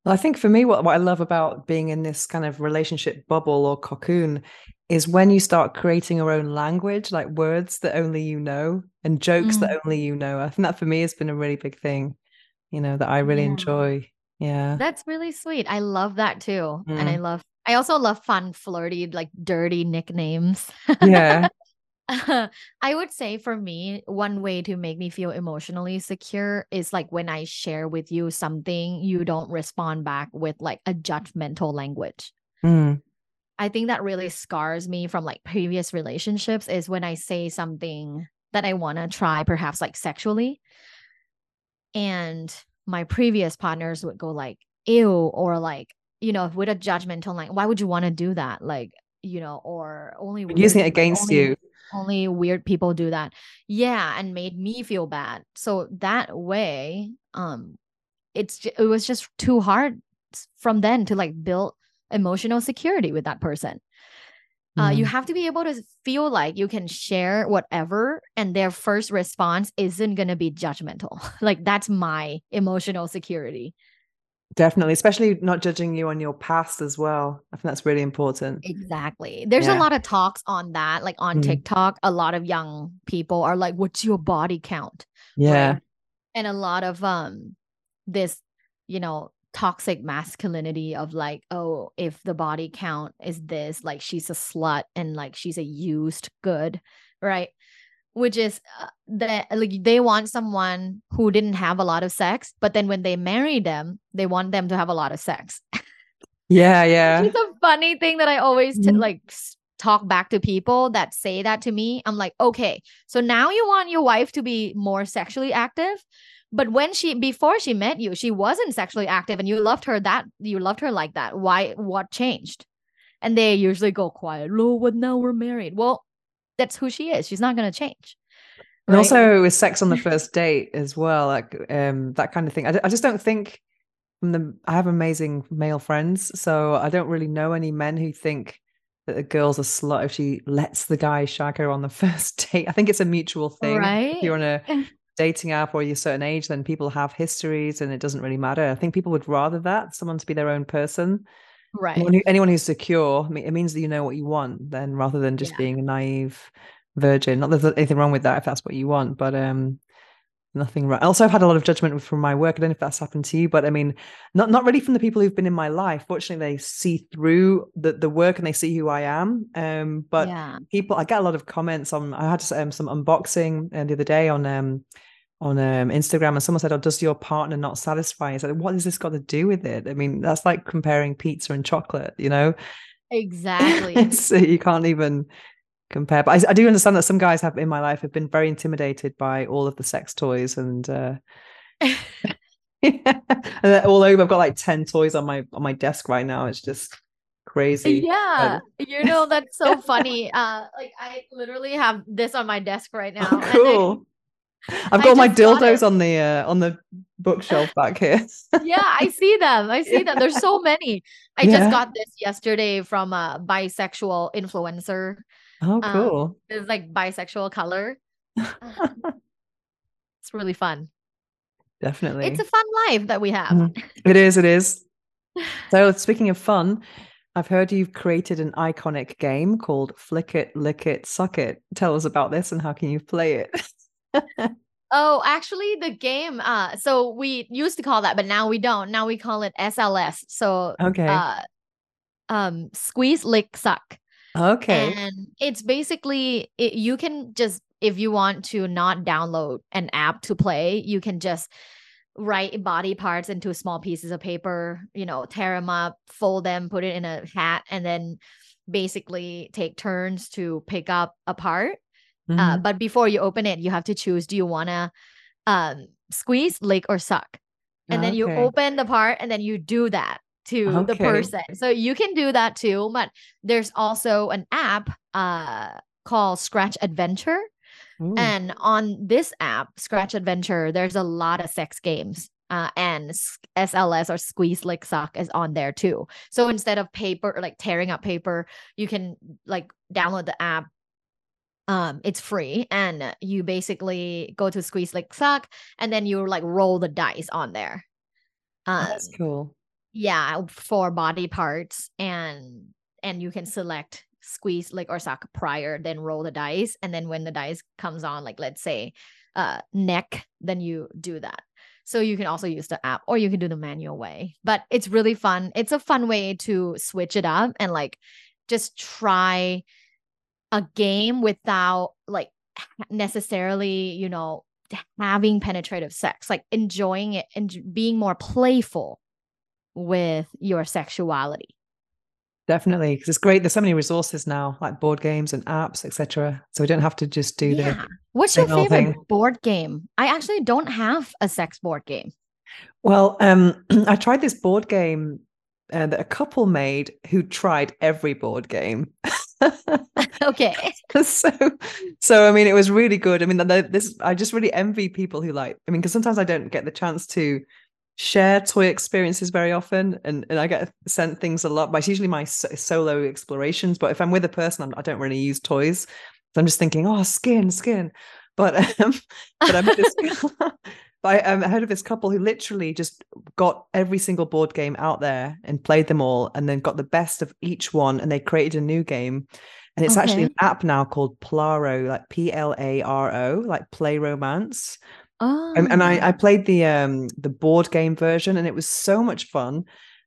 well, I think for me, what, what I love about being in this kind of relationship bubble or cocoon is when you start creating your own language, like words that only you know and jokes mm. that only you know. I think that for me has been a really big thing you know, that I really yeah. enjoy. Yeah. That's really sweet. I love that too. Mm. And I mm. love, I also love fun, flirty, like dirty nicknames. Yeah. I would say for me, one way to make me feel emotionally secure is like when I share with you something, you don't respond back with like a judgmental language. Mm. I think that really scars me from like previous relationships is when I say something that I want to try, perhaps like sexually, and my previous partners would go like ew or like you know with a judgmental like why would you want to do that like you know or only using it against only, you only weird people do that yeah and made me feel bad so that way um it's it was just too hard from then to like build emotional security with that person uh, you mm-hmm. have to be able to feel like you can share whatever, and their first response isn't going to be judgmental. like, that's my emotional security. Definitely, especially not judging you on your past as well. I think that's really important. Exactly. There's yeah. a lot of talks on that. Like on mm. TikTok, a lot of young people are like, "What's your body count?" Yeah. Right? And a lot of um this, you know, toxic masculinity of like oh if the body count is this like she's a slut and like she's a used good right which is uh, that like they want someone who didn't have a lot of sex but then when they marry them they want them to have a lot of sex. Yeah yeah. It's a funny thing that i always t- mm-hmm. like talk back to people that say that to me. I'm like okay so now you want your wife to be more sexually active but when she before she met you she wasn't sexually active and you loved her that you loved her like that. Why what changed? And they usually go quiet oh but now we're married. Well that's who she is she's not going to change right? and also with sex on the first date as well like um that kind of thing I, I just don't think from the i have amazing male friends so i don't really know any men who think that the girl's a slut if she lets the guy shag her on the first date. I think it's a mutual thing. Right. If you're on a dating app or you're a certain age, then people have histories and it doesn't really matter. I think people would rather that someone to be their own person. Right. Anyone, who, anyone who's secure, it means that you know what you want, then rather than just yeah. being a naive virgin. Not that there's anything wrong with that if that's what you want, but um, nothing right. Also, I've had a lot of judgment from my work. I don't know if that's happened to you, but I mean, not not really from the people who've been in my life. Fortunately, they see through the the work and they see who I am. Um, but yeah. people, I get a lot of comments on. I had um, some unboxing uh, the other day on um on um, Instagram, and someone said, "Oh, does your partner not satisfy?" I said, "What has this got to do with it?" I mean, that's like comparing pizza and chocolate, you know? Exactly. so you can't even compare. But I, I, do understand that some guys have in my life have been very intimidated by all of the sex toys and. Uh, and all over, I've got like ten toys on my on my desk right now. It's just crazy. Yeah, you know that's so funny. Uh, like I literally have this on my desk right now. Oh, cool. I've got my dildos got on the uh, on the bookshelf back here. yeah, I see them. I see them. There's so many. I yeah. just got this yesterday from a bisexual influencer. Oh, um, cool. Um, it's like bisexual color. it's really fun. Definitely. It's a fun life that we have. Mm. It is, it is. So speaking of fun, I've heard you've created an iconic game called Flick It, Lick It, Suck It. Tell us about this and how can you play it? oh, actually the game uh so we used to call that but now we don't. Now we call it SLS. So Okay. Uh, um squeeze lick suck. Okay. And it's basically it, you can just if you want to not download an app to play, you can just write body parts into small pieces of paper, you know, tear them up, fold them, put it in a hat, and then basically take turns to pick up a part. Uh, mm-hmm. Uh, but before you open it, you have to choose do you want to um, squeeze, lick, or suck? And okay. then you open the part and then you do that to okay. the person. So you can do that too. But there's also an app uh, called Scratch Adventure Ooh. And on this app, Scratch Adventure, there's a lot of sex games. Uh, and SLS or Squeeze Lick Suck is on there too. So instead of paper, like tearing up paper, you can like download the app. Um, it's free, and you basically go to Squeeze like Suck, and then you like roll the dice on there. Um, That's cool. Yeah, for body parts, and and you can select squeeze like or suck prior, then roll the dice. And then when the dice comes on, like let's say uh neck, then you do that. So you can also use the app or you can do the manual way. But it's really fun. It's a fun way to switch it up and like just try a game without like necessarily, you know, having penetrative sex, like enjoying it and being more playful with your sexuality. Definitely, because it's great. There's so many resources now, like board games and apps, etc. So we don't have to just do yeah. the. What's your favorite thing. board game? I actually don't have a sex board game. Well, um, I tried this board game uh, that a couple made who tried every board game. okay. so, so I mean, it was really good. I mean, this I just really envy people who like. I mean, because sometimes I don't get the chance to share toy experiences very often and, and i get sent things a lot but it's usually my solo explorations but if i'm with a person I'm, i do not really use toys so i'm just thinking oh skin skin but um but i'm just I, um, I heard of this couple who literally just got every single board game out there and played them all and then got the best of each one and they created a new game and it's okay. actually an app now called plaro like p-l-a-r-o like play romance Oh. And, and I, I played the um the board game version and it was so much fun.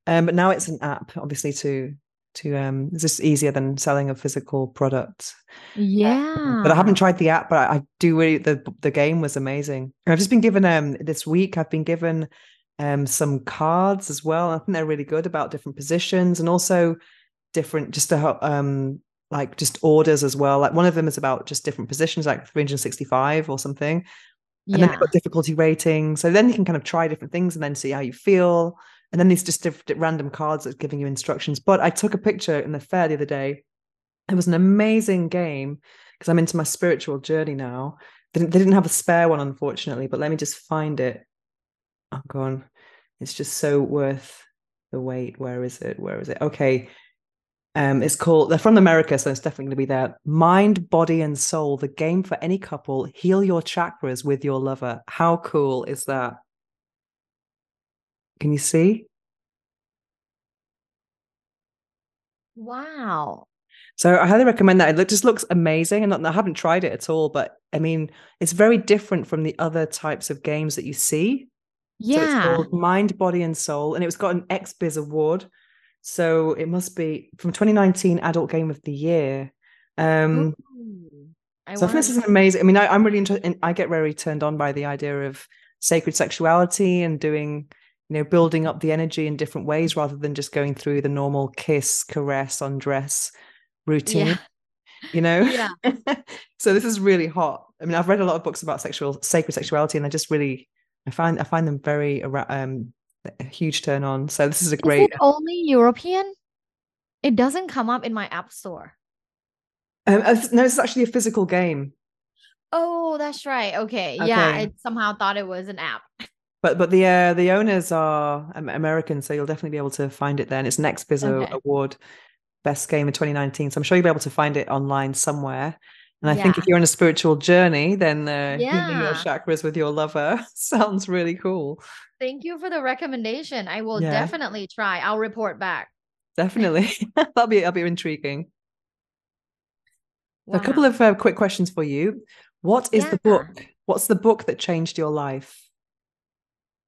Um, but now it's an app, obviously, to to um it's just easier than selling a physical product. Yeah. but I haven't tried the app, but I, I do really the the game was amazing. I've just been given um this week, I've been given um some cards as well. I think they're really good about different positions and also different just to um like just orders as well. Like one of them is about just different positions, like 365 or something and yeah. then they've got difficulty ratings. So then you can kind of try different things and then see how you feel. And then these just random cards that's giving you instructions. But I took a picture in the fair the other day. It was an amazing game because I'm into my spiritual journey now. They didn't, they didn't have a spare one, unfortunately, but let me just find it. Oh, gone. It's just so worth the wait. Where is it? Where is it? Okay. Um, it's called, they're from America, so it's definitely going to be there. Mind, Body, and Soul, the game for any couple. Heal your chakras with your lover. How cool is that? Can you see? Wow. So I highly recommend that. It just looks amazing. And I haven't tried it at all, but I mean, it's very different from the other types of games that you see. Yeah. So it's called Mind, Body, and Soul. And it was got an XBiz award so it must be from 2019 Adult Game of the Year. Um, I so I think this is amazing. I mean, I, am really interested. I get very turned on by the idea of sacred sexuality and doing, you know, building up the energy in different ways rather than just going through the normal kiss, caress, undress routine. Yeah. You know, yeah. so this is really hot. I mean, I've read a lot of books about sexual sacred sexuality, and I just really, I find I find them very um a huge turn on. So this is a great. Is only European? It doesn't come up in my app store. Um, no, it's actually a physical game. Oh, that's right. Okay. okay. Yeah, I somehow thought it was an app. But but the uh, the owners are American, so you'll definitely be able to find it then. It's NextBiz okay. Award Best Game of 2019. So I'm sure you'll be able to find it online somewhere. And I yeah. think if you're on a spiritual journey, then uh, yeah. healing your chakras with your lover sounds really cool. Thank you for the recommendation. I will yeah. definitely try. I'll report back. Definitely, that'll be that'll be intriguing. Wow. A couple of uh, quick questions for you. What is yeah. the book? What's the book that changed your life?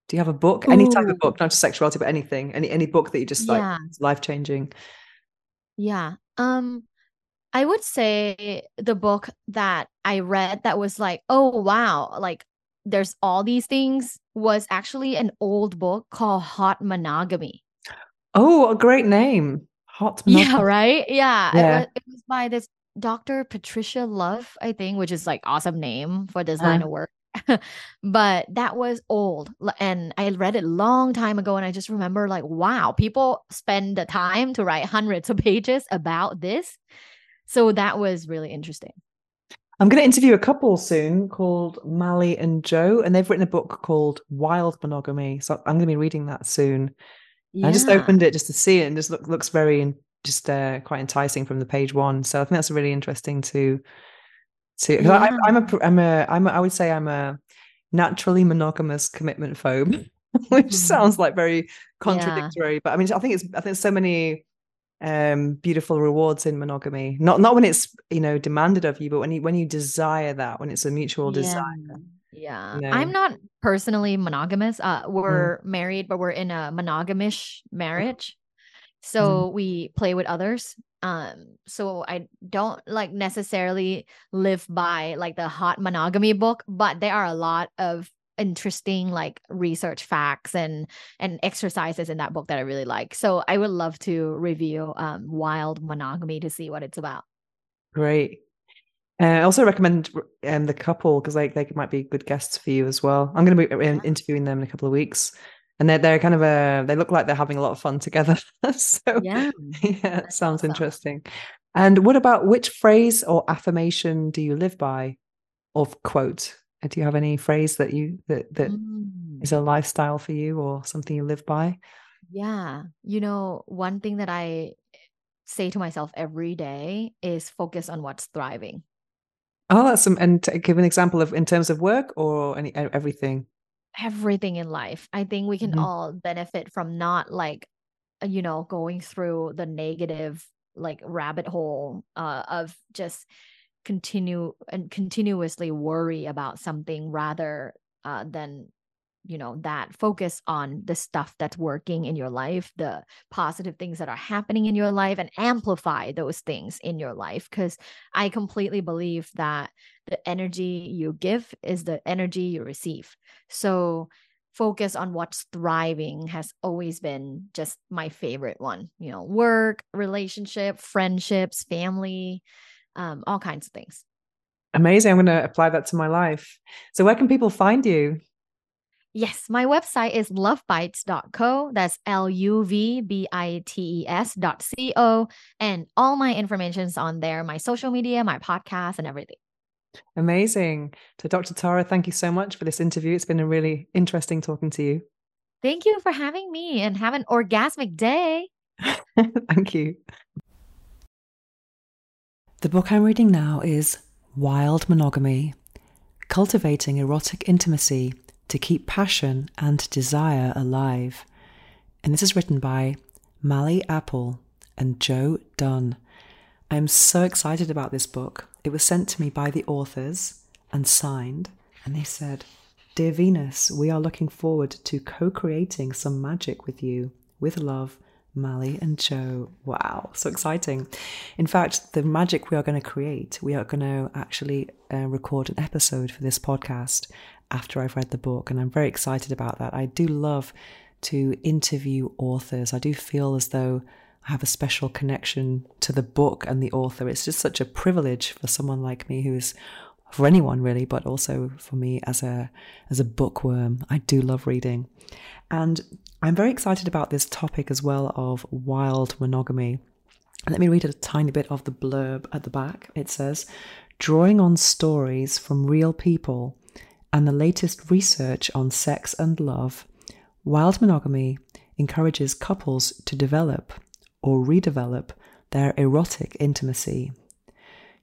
Do you have a book? Ooh. Any type of book, not just sexuality, but anything. Any any book that you just like yeah. life changing? Yeah. Um, I would say the book that I read that was like, oh wow, like there's all these things was actually an old book called Hot Monogamy. Oh, a great name. Hot Monogamy. Yeah, right? Yeah. yeah. It, was, it, was, by this Dr. Patricia Love, I think, which is like awesome name for this uh. line of work. but that was old and I read it a long time ago and I just remember like wow, people spend the time to write hundreds of pages about this. So that was really interesting. I'm going to interview a couple soon called Mali and Joe, and they've written a book called Wild Monogamy. So I'm going to be reading that soon. Yeah. I just opened it just to see it, and just look, looks very just uh, quite enticing from the page one. So I think that's really interesting to to. Yeah. I, I'm a I'm a I'm a, I would say I'm a naturally monogamous commitment phobe, which mm-hmm. sounds like very contradictory. Yeah. But I mean, I think it's I think so many um beautiful rewards in monogamy not not when it's you know demanded of you but when you when you desire that when it's a mutual yeah. desire yeah you know? i'm not personally monogamous uh mm. we're mm. married but we're in a monogamish marriage so mm. we play with others um so i don't like necessarily live by like the hot monogamy book but there are a lot of interesting like research facts and and exercises in that book that I really like. So I would love to review um, Wild Monogamy to see what it's about. Great. Uh, I also recommend um, the couple because like they might be good guests for you as well. I'm going to be uh, interviewing them in a couple of weeks, and they're they're kind of a they look like they're having a lot of fun together. so yeah, yeah, it sounds awesome. interesting. And what about which phrase or affirmation do you live by, or quote? Uh, do you have any phrase that you that that mm. is a lifestyle for you or something you live by yeah you know one thing that i say to myself every day is focus on what's thriving oh that's some and uh, give an example of in terms of work or any everything everything in life i think we can mm-hmm. all benefit from not like uh, you know going through the negative like rabbit hole uh, of just continue and continuously worry about something rather uh, than you know that focus on the stuff that's working in your life the positive things that are happening in your life and amplify those things in your life because i completely believe that the energy you give is the energy you receive so focus on what's thriving has always been just my favorite one you know work relationship friendships family um, all kinds of things. Amazing. I'm going to apply that to my life. So, where can people find you? Yes, my website is luv-bites.co. That's L U V B I T E S dot C O. And all my information's on there my social media, my podcast, and everything. Amazing. So, Dr. Tara, thank you so much for this interview. It's been a really interesting talking to you. Thank you for having me and have an orgasmic day. thank you. The book I'm reading now is Wild Monogamy Cultivating Erotic Intimacy to Keep Passion and Desire Alive. And this is written by Mali Apple and Joe Dunn. I'm so excited about this book. It was sent to me by the authors and signed, and they said, Dear Venus, we are looking forward to co creating some magic with you. With love, Mali and Joe. Wow, so exciting. In fact, the magic we are going to create, we are going to actually uh, record an episode for this podcast after I've read the book. And I'm very excited about that. I do love to interview authors. I do feel as though I have a special connection to the book and the author. It's just such a privilege for someone like me who is for anyone really, but also for me as a as a bookworm. I do love reading. And I'm very excited about this topic as well of wild monogamy. Let me read a tiny bit of the blurb at the back. It says, drawing on stories from real people and the latest research on sex and love, wild monogamy encourages couples to develop or redevelop their erotic intimacy.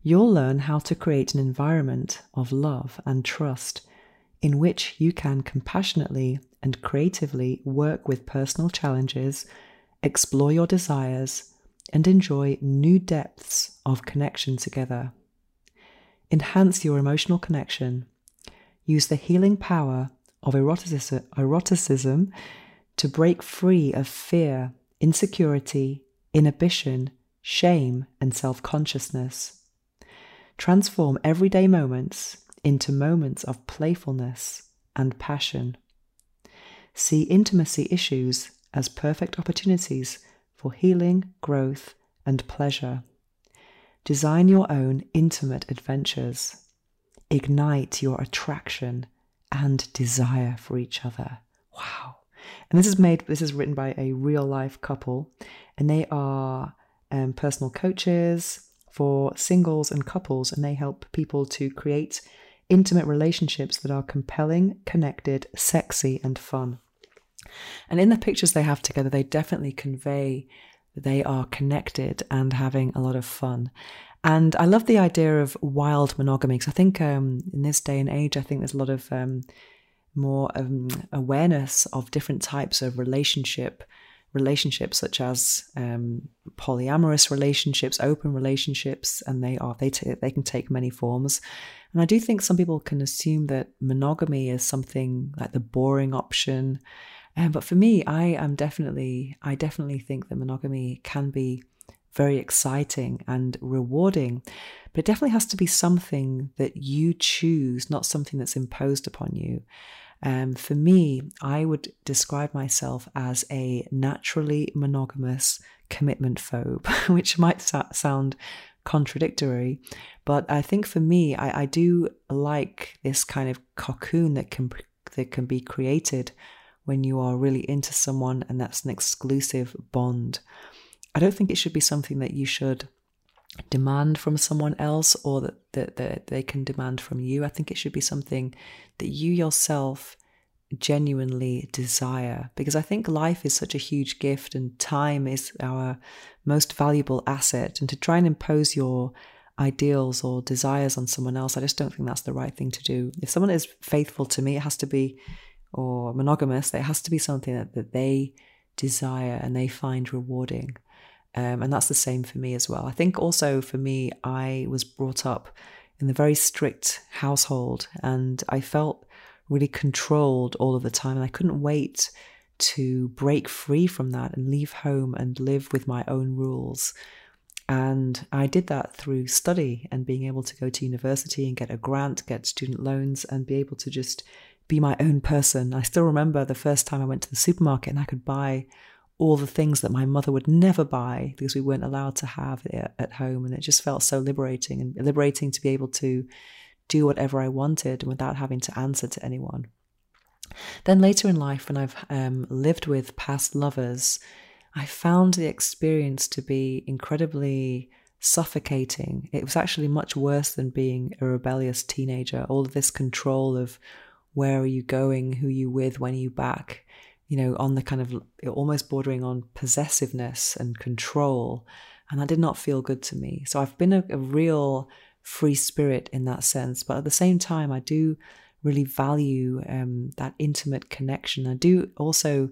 You'll learn how to create an environment of love and trust in which you can compassionately and creatively work with personal challenges, explore your desires, and enjoy new depths of connection together. Enhance your emotional connection. Use the healing power of eroticism to break free of fear, insecurity, inhibition, shame, and self consciousness. Transform everyday moments into moments of playfulness and passion see intimacy issues as perfect opportunities for healing, growth, and pleasure. Design your own intimate adventures. Ignite your attraction and desire for each other. Wow. And this is made, this is written by a real life couple, and they are um, personal coaches for singles and couples, and they help people to create intimate relationships that are compelling, connected, sexy, and fun. And in the pictures they have together, they definitely convey they are connected and having a lot of fun. And I love the idea of wild monogamy because I think um, in this day and age, I think there's a lot of um, more um, awareness of different types of relationship relationships such as um, polyamorous relationships, open relationships, and they are they t- they can take many forms. And I do think some people can assume that monogamy is something like the boring option, um, but for me, I am definitely, I definitely think that monogamy can be very exciting and rewarding, but it definitely has to be something that you choose, not something that's imposed upon you. Um, for me, I would describe myself as a naturally monogamous commitment phobe, which might sound contradictory, but I think for me, I, I do like this kind of cocoon that can that can be created when you are really into someone and that's an exclusive bond. I don't think it should be something that you should demand from someone else or that, that, that they can demand from you. I think it should be something that you yourself genuinely desire because I think life is such a huge gift and time is our most valuable asset. And to try and impose your ideals or desires on someone else, I just don't think that's the right thing to do. If someone is faithful to me, it has to be or monogamous, it has to be something that, that they desire and they find rewarding. Um, and that's the same for me as well. I think also for me, I was brought up in a very strict household and I felt really controlled all of the time. And I couldn't wait to break free from that and leave home and live with my own rules. And I did that through study and being able to go to university and get a grant, get student loans, and be able to just be my own person. I still remember the first time I went to the supermarket and I could buy all the things that my mother would never buy because we weren't allowed to have it at home. And it just felt so liberating and liberating to be able to do whatever I wanted without having to answer to anyone. Then later in life, when I've um, lived with past lovers, I found the experience to be incredibly suffocating. It was actually much worse than being a rebellious teenager. All of this control of where are you going, who are you with, when are you back, you know, on the kind of almost bordering on possessiveness and control. And that did not feel good to me. So I've been a, a real free spirit in that sense. But at the same time, I do really value um, that intimate connection. I do also,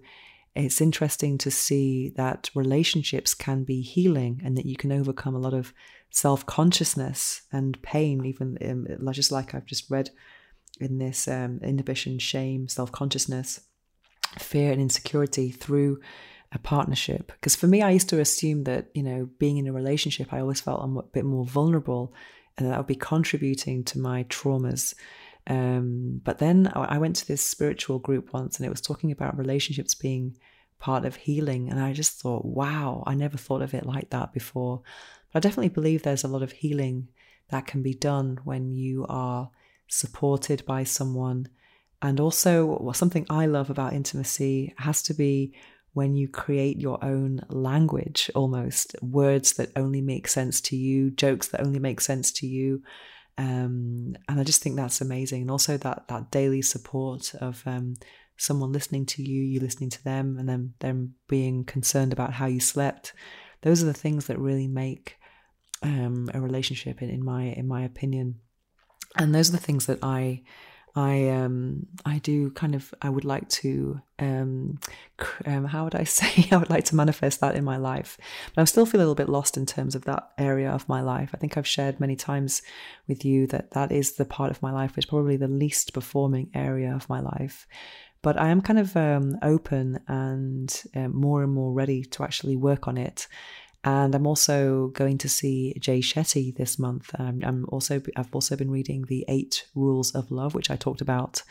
it's interesting to see that relationships can be healing and that you can overcome a lot of self consciousness and pain, even um, just like I've just read in this um, inhibition, shame, self consciousness, fear, and insecurity through a partnership. Because for me, I used to assume that, you know, being in a relationship, I always felt I'm a bit more vulnerable and that would be contributing to my traumas. Um, but then I went to this spiritual group once and it was talking about relationships being part of healing. And I just thought, wow, I never thought of it like that before. But I definitely believe there's a lot of healing that can be done when you are supported by someone. And also, something I love about intimacy has to be when you create your own language almost, words that only make sense to you, jokes that only make sense to you. Um, and I just think that's amazing. And also that that daily support of um, someone listening to you, you listening to them, and then them being concerned about how you slept. Those are the things that really make um, a relationship, in, in my in my opinion. And those are the things that I I um I do kind of I would like to um, um, how would I say? I would like to manifest that in my life. But I still feel a little bit lost in terms of that area of my life. I think I've shared many times with you that that is the part of my life which is probably the least performing area of my life. But I am kind of um, open and um, more and more ready to actually work on it and I'm also going to see Jay Shetty this month. Um, I'm also I've also been reading the Eight Rules of Love, which I talked about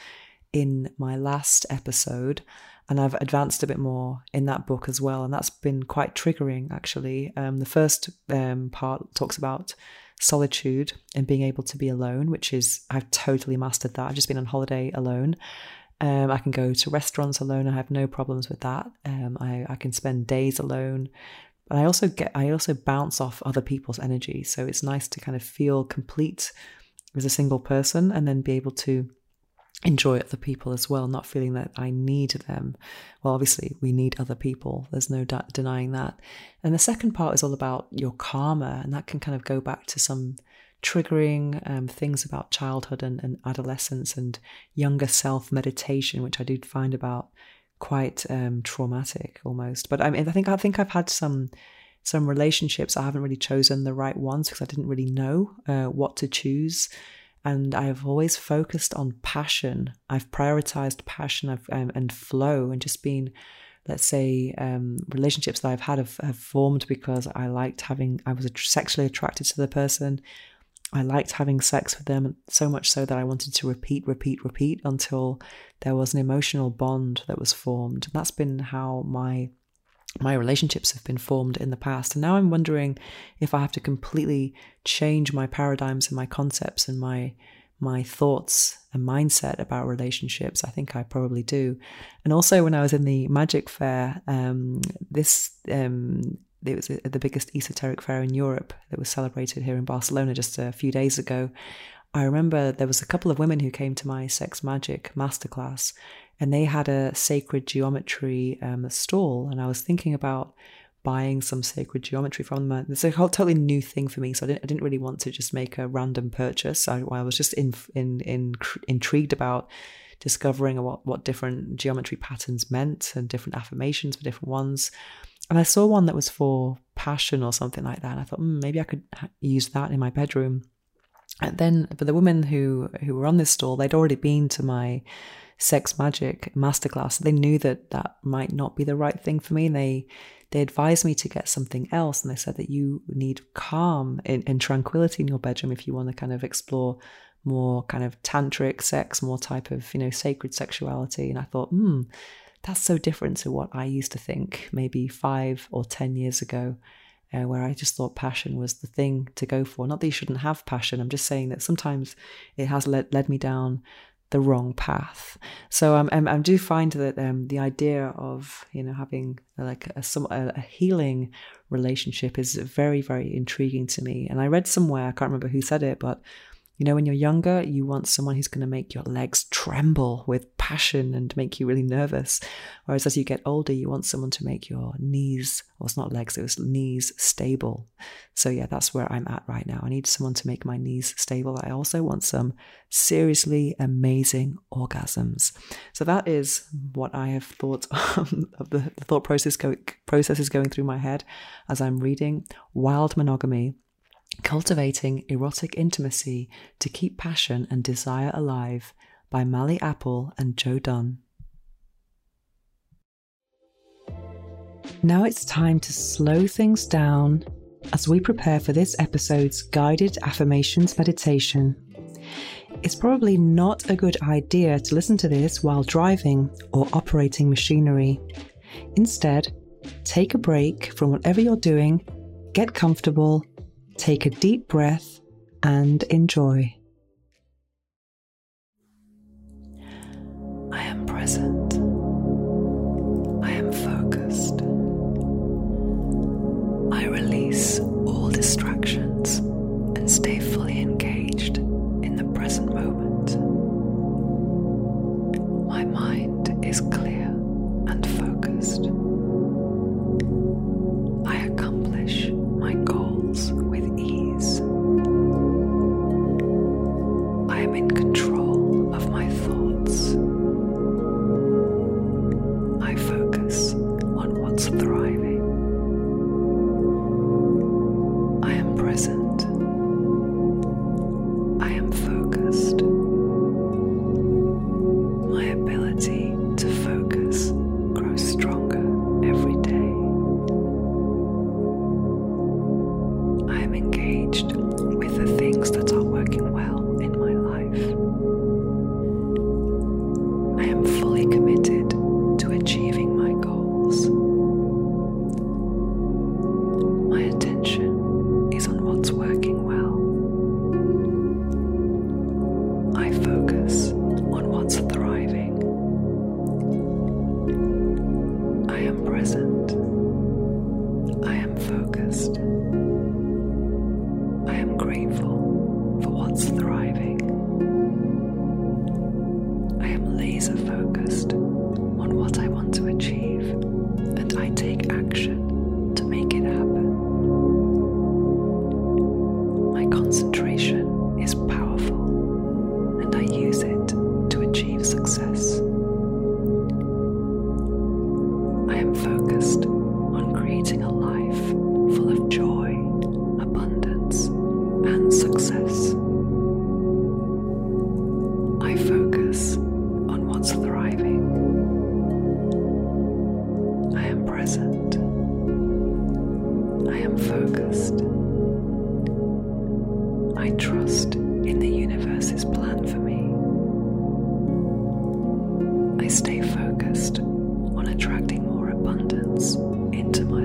in my last episode, and I've advanced a bit more in that book as well, and that's been quite triggering actually. Um, the first um, part talks about solitude and being able to be alone, which is I've totally mastered that. I've just been on holiday alone. Um, I can go to restaurants alone. I have no problems with that. Um, I, I, can spend days alone. I also get I also bounce off other people's energy. So it's nice to kind of feel complete as a single person and then be able to enjoy other people as well, not feeling that I need them. Well, obviously, we need other people. There's no de- denying that. And the second part is all about your karma, and that can kind of go back to some triggering um, things about childhood and, and adolescence and younger self meditation, which I did find about quite um, traumatic almost. But I mean, I think I think I've had some some relationships I haven't really chosen the right ones because I didn't really know uh, what to choose. And I've always focused on passion. I've prioritized passion um, and flow and just been, let's say, um, relationships that I've had have, have formed because I liked having, I was sexually attracted to the person. I liked having sex with them so much so that I wanted to repeat, repeat, repeat until there was an emotional bond that was formed. And that's been how my my relationships have been formed in the past. And now I'm wondering if I have to completely change my paradigms and my concepts and my my thoughts and mindset about relationships. I think I probably do. And also, when I was in the Magic Fair, um, this um, it was the biggest esoteric fair in Europe that was celebrated here in Barcelona just a few days ago. I remember there was a couple of women who came to my sex magic masterclass, and they had a sacred geometry um, stall, and I was thinking about buying some sacred geometry from them. It's a whole totally new thing for me, so I didn't, I didn't really want to just make a random purchase. I, I was just in, in, in, intrigued about discovering what, what different geometry patterns meant and different affirmations for different ones. And I saw one that was for passion or something like that. And I thought, mm, maybe I could use that in my bedroom. And then, but the women who who were on this stall, they'd already been to my sex magic masterclass. They knew that that might not be the right thing for me. And they they advised me to get something else. And they said that you need calm and, and tranquility in your bedroom if you want to kind of explore more kind of tantric sex, more type of you know sacred sexuality. And I thought, hmm, that's so different to what I used to think maybe five or 10 years ago, uh, where I just thought passion was the thing to go for. Not that you shouldn't have passion, I'm just saying that sometimes it has led, led me down the wrong path. So um, um, I do find that um, the idea of you know having like a, some, a, a healing relationship is very very intriguing to me. And I read somewhere I can't remember who said it, but you know, when you're younger, you want someone who's going to make your legs tremble with passion and make you really nervous. Whereas as you get older, you want someone to make your knees, well, it's not legs, it was knees stable. So, yeah, that's where I'm at right now. I need someone to make my knees stable. I also want some seriously amazing orgasms. So, that is what I have thought of the, the thought process, go, processes going through my head as I'm reading Wild Monogamy Cultivating Erotic Intimacy to Keep Passion and Desire Alive by Mali Apple and Joe Dunn. Now it's time to slow things down as we prepare for this episode's guided affirmations meditation. It's probably not a good idea to listen to this while driving or operating machinery. Instead, take a break from whatever you're doing, get comfortable, take a deep breath, and enjoy. I am present. I am focused. I release stay focused on attracting more abundance into my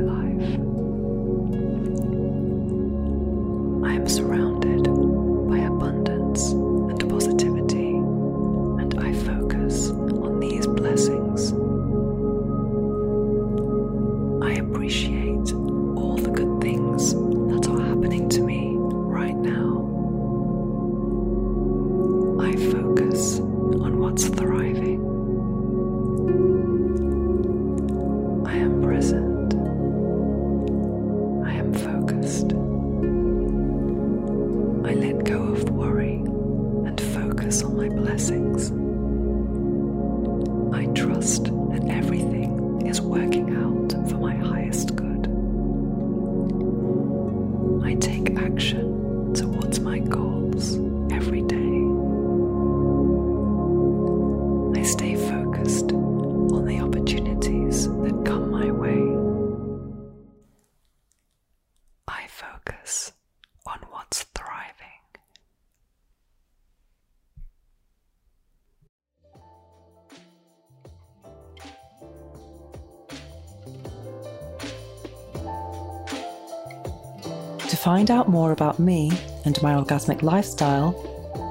find out more about me and my orgasmic lifestyle,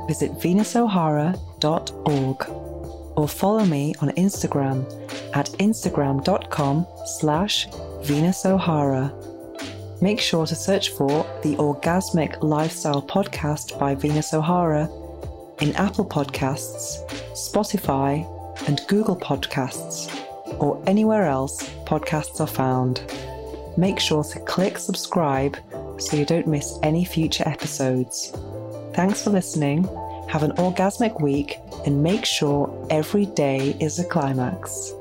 visit venusohara.org or follow me on Instagram at instagram.com slash venusohara. Make sure to search for the Orgasmic Lifestyle Podcast by Venus O'Hara in Apple Podcasts, Spotify, and Google Podcasts, or anywhere else podcasts are found. Make sure to click subscribe so you don't miss any future episodes. Thanks for listening. Have an orgasmic week and make sure every day is a climax.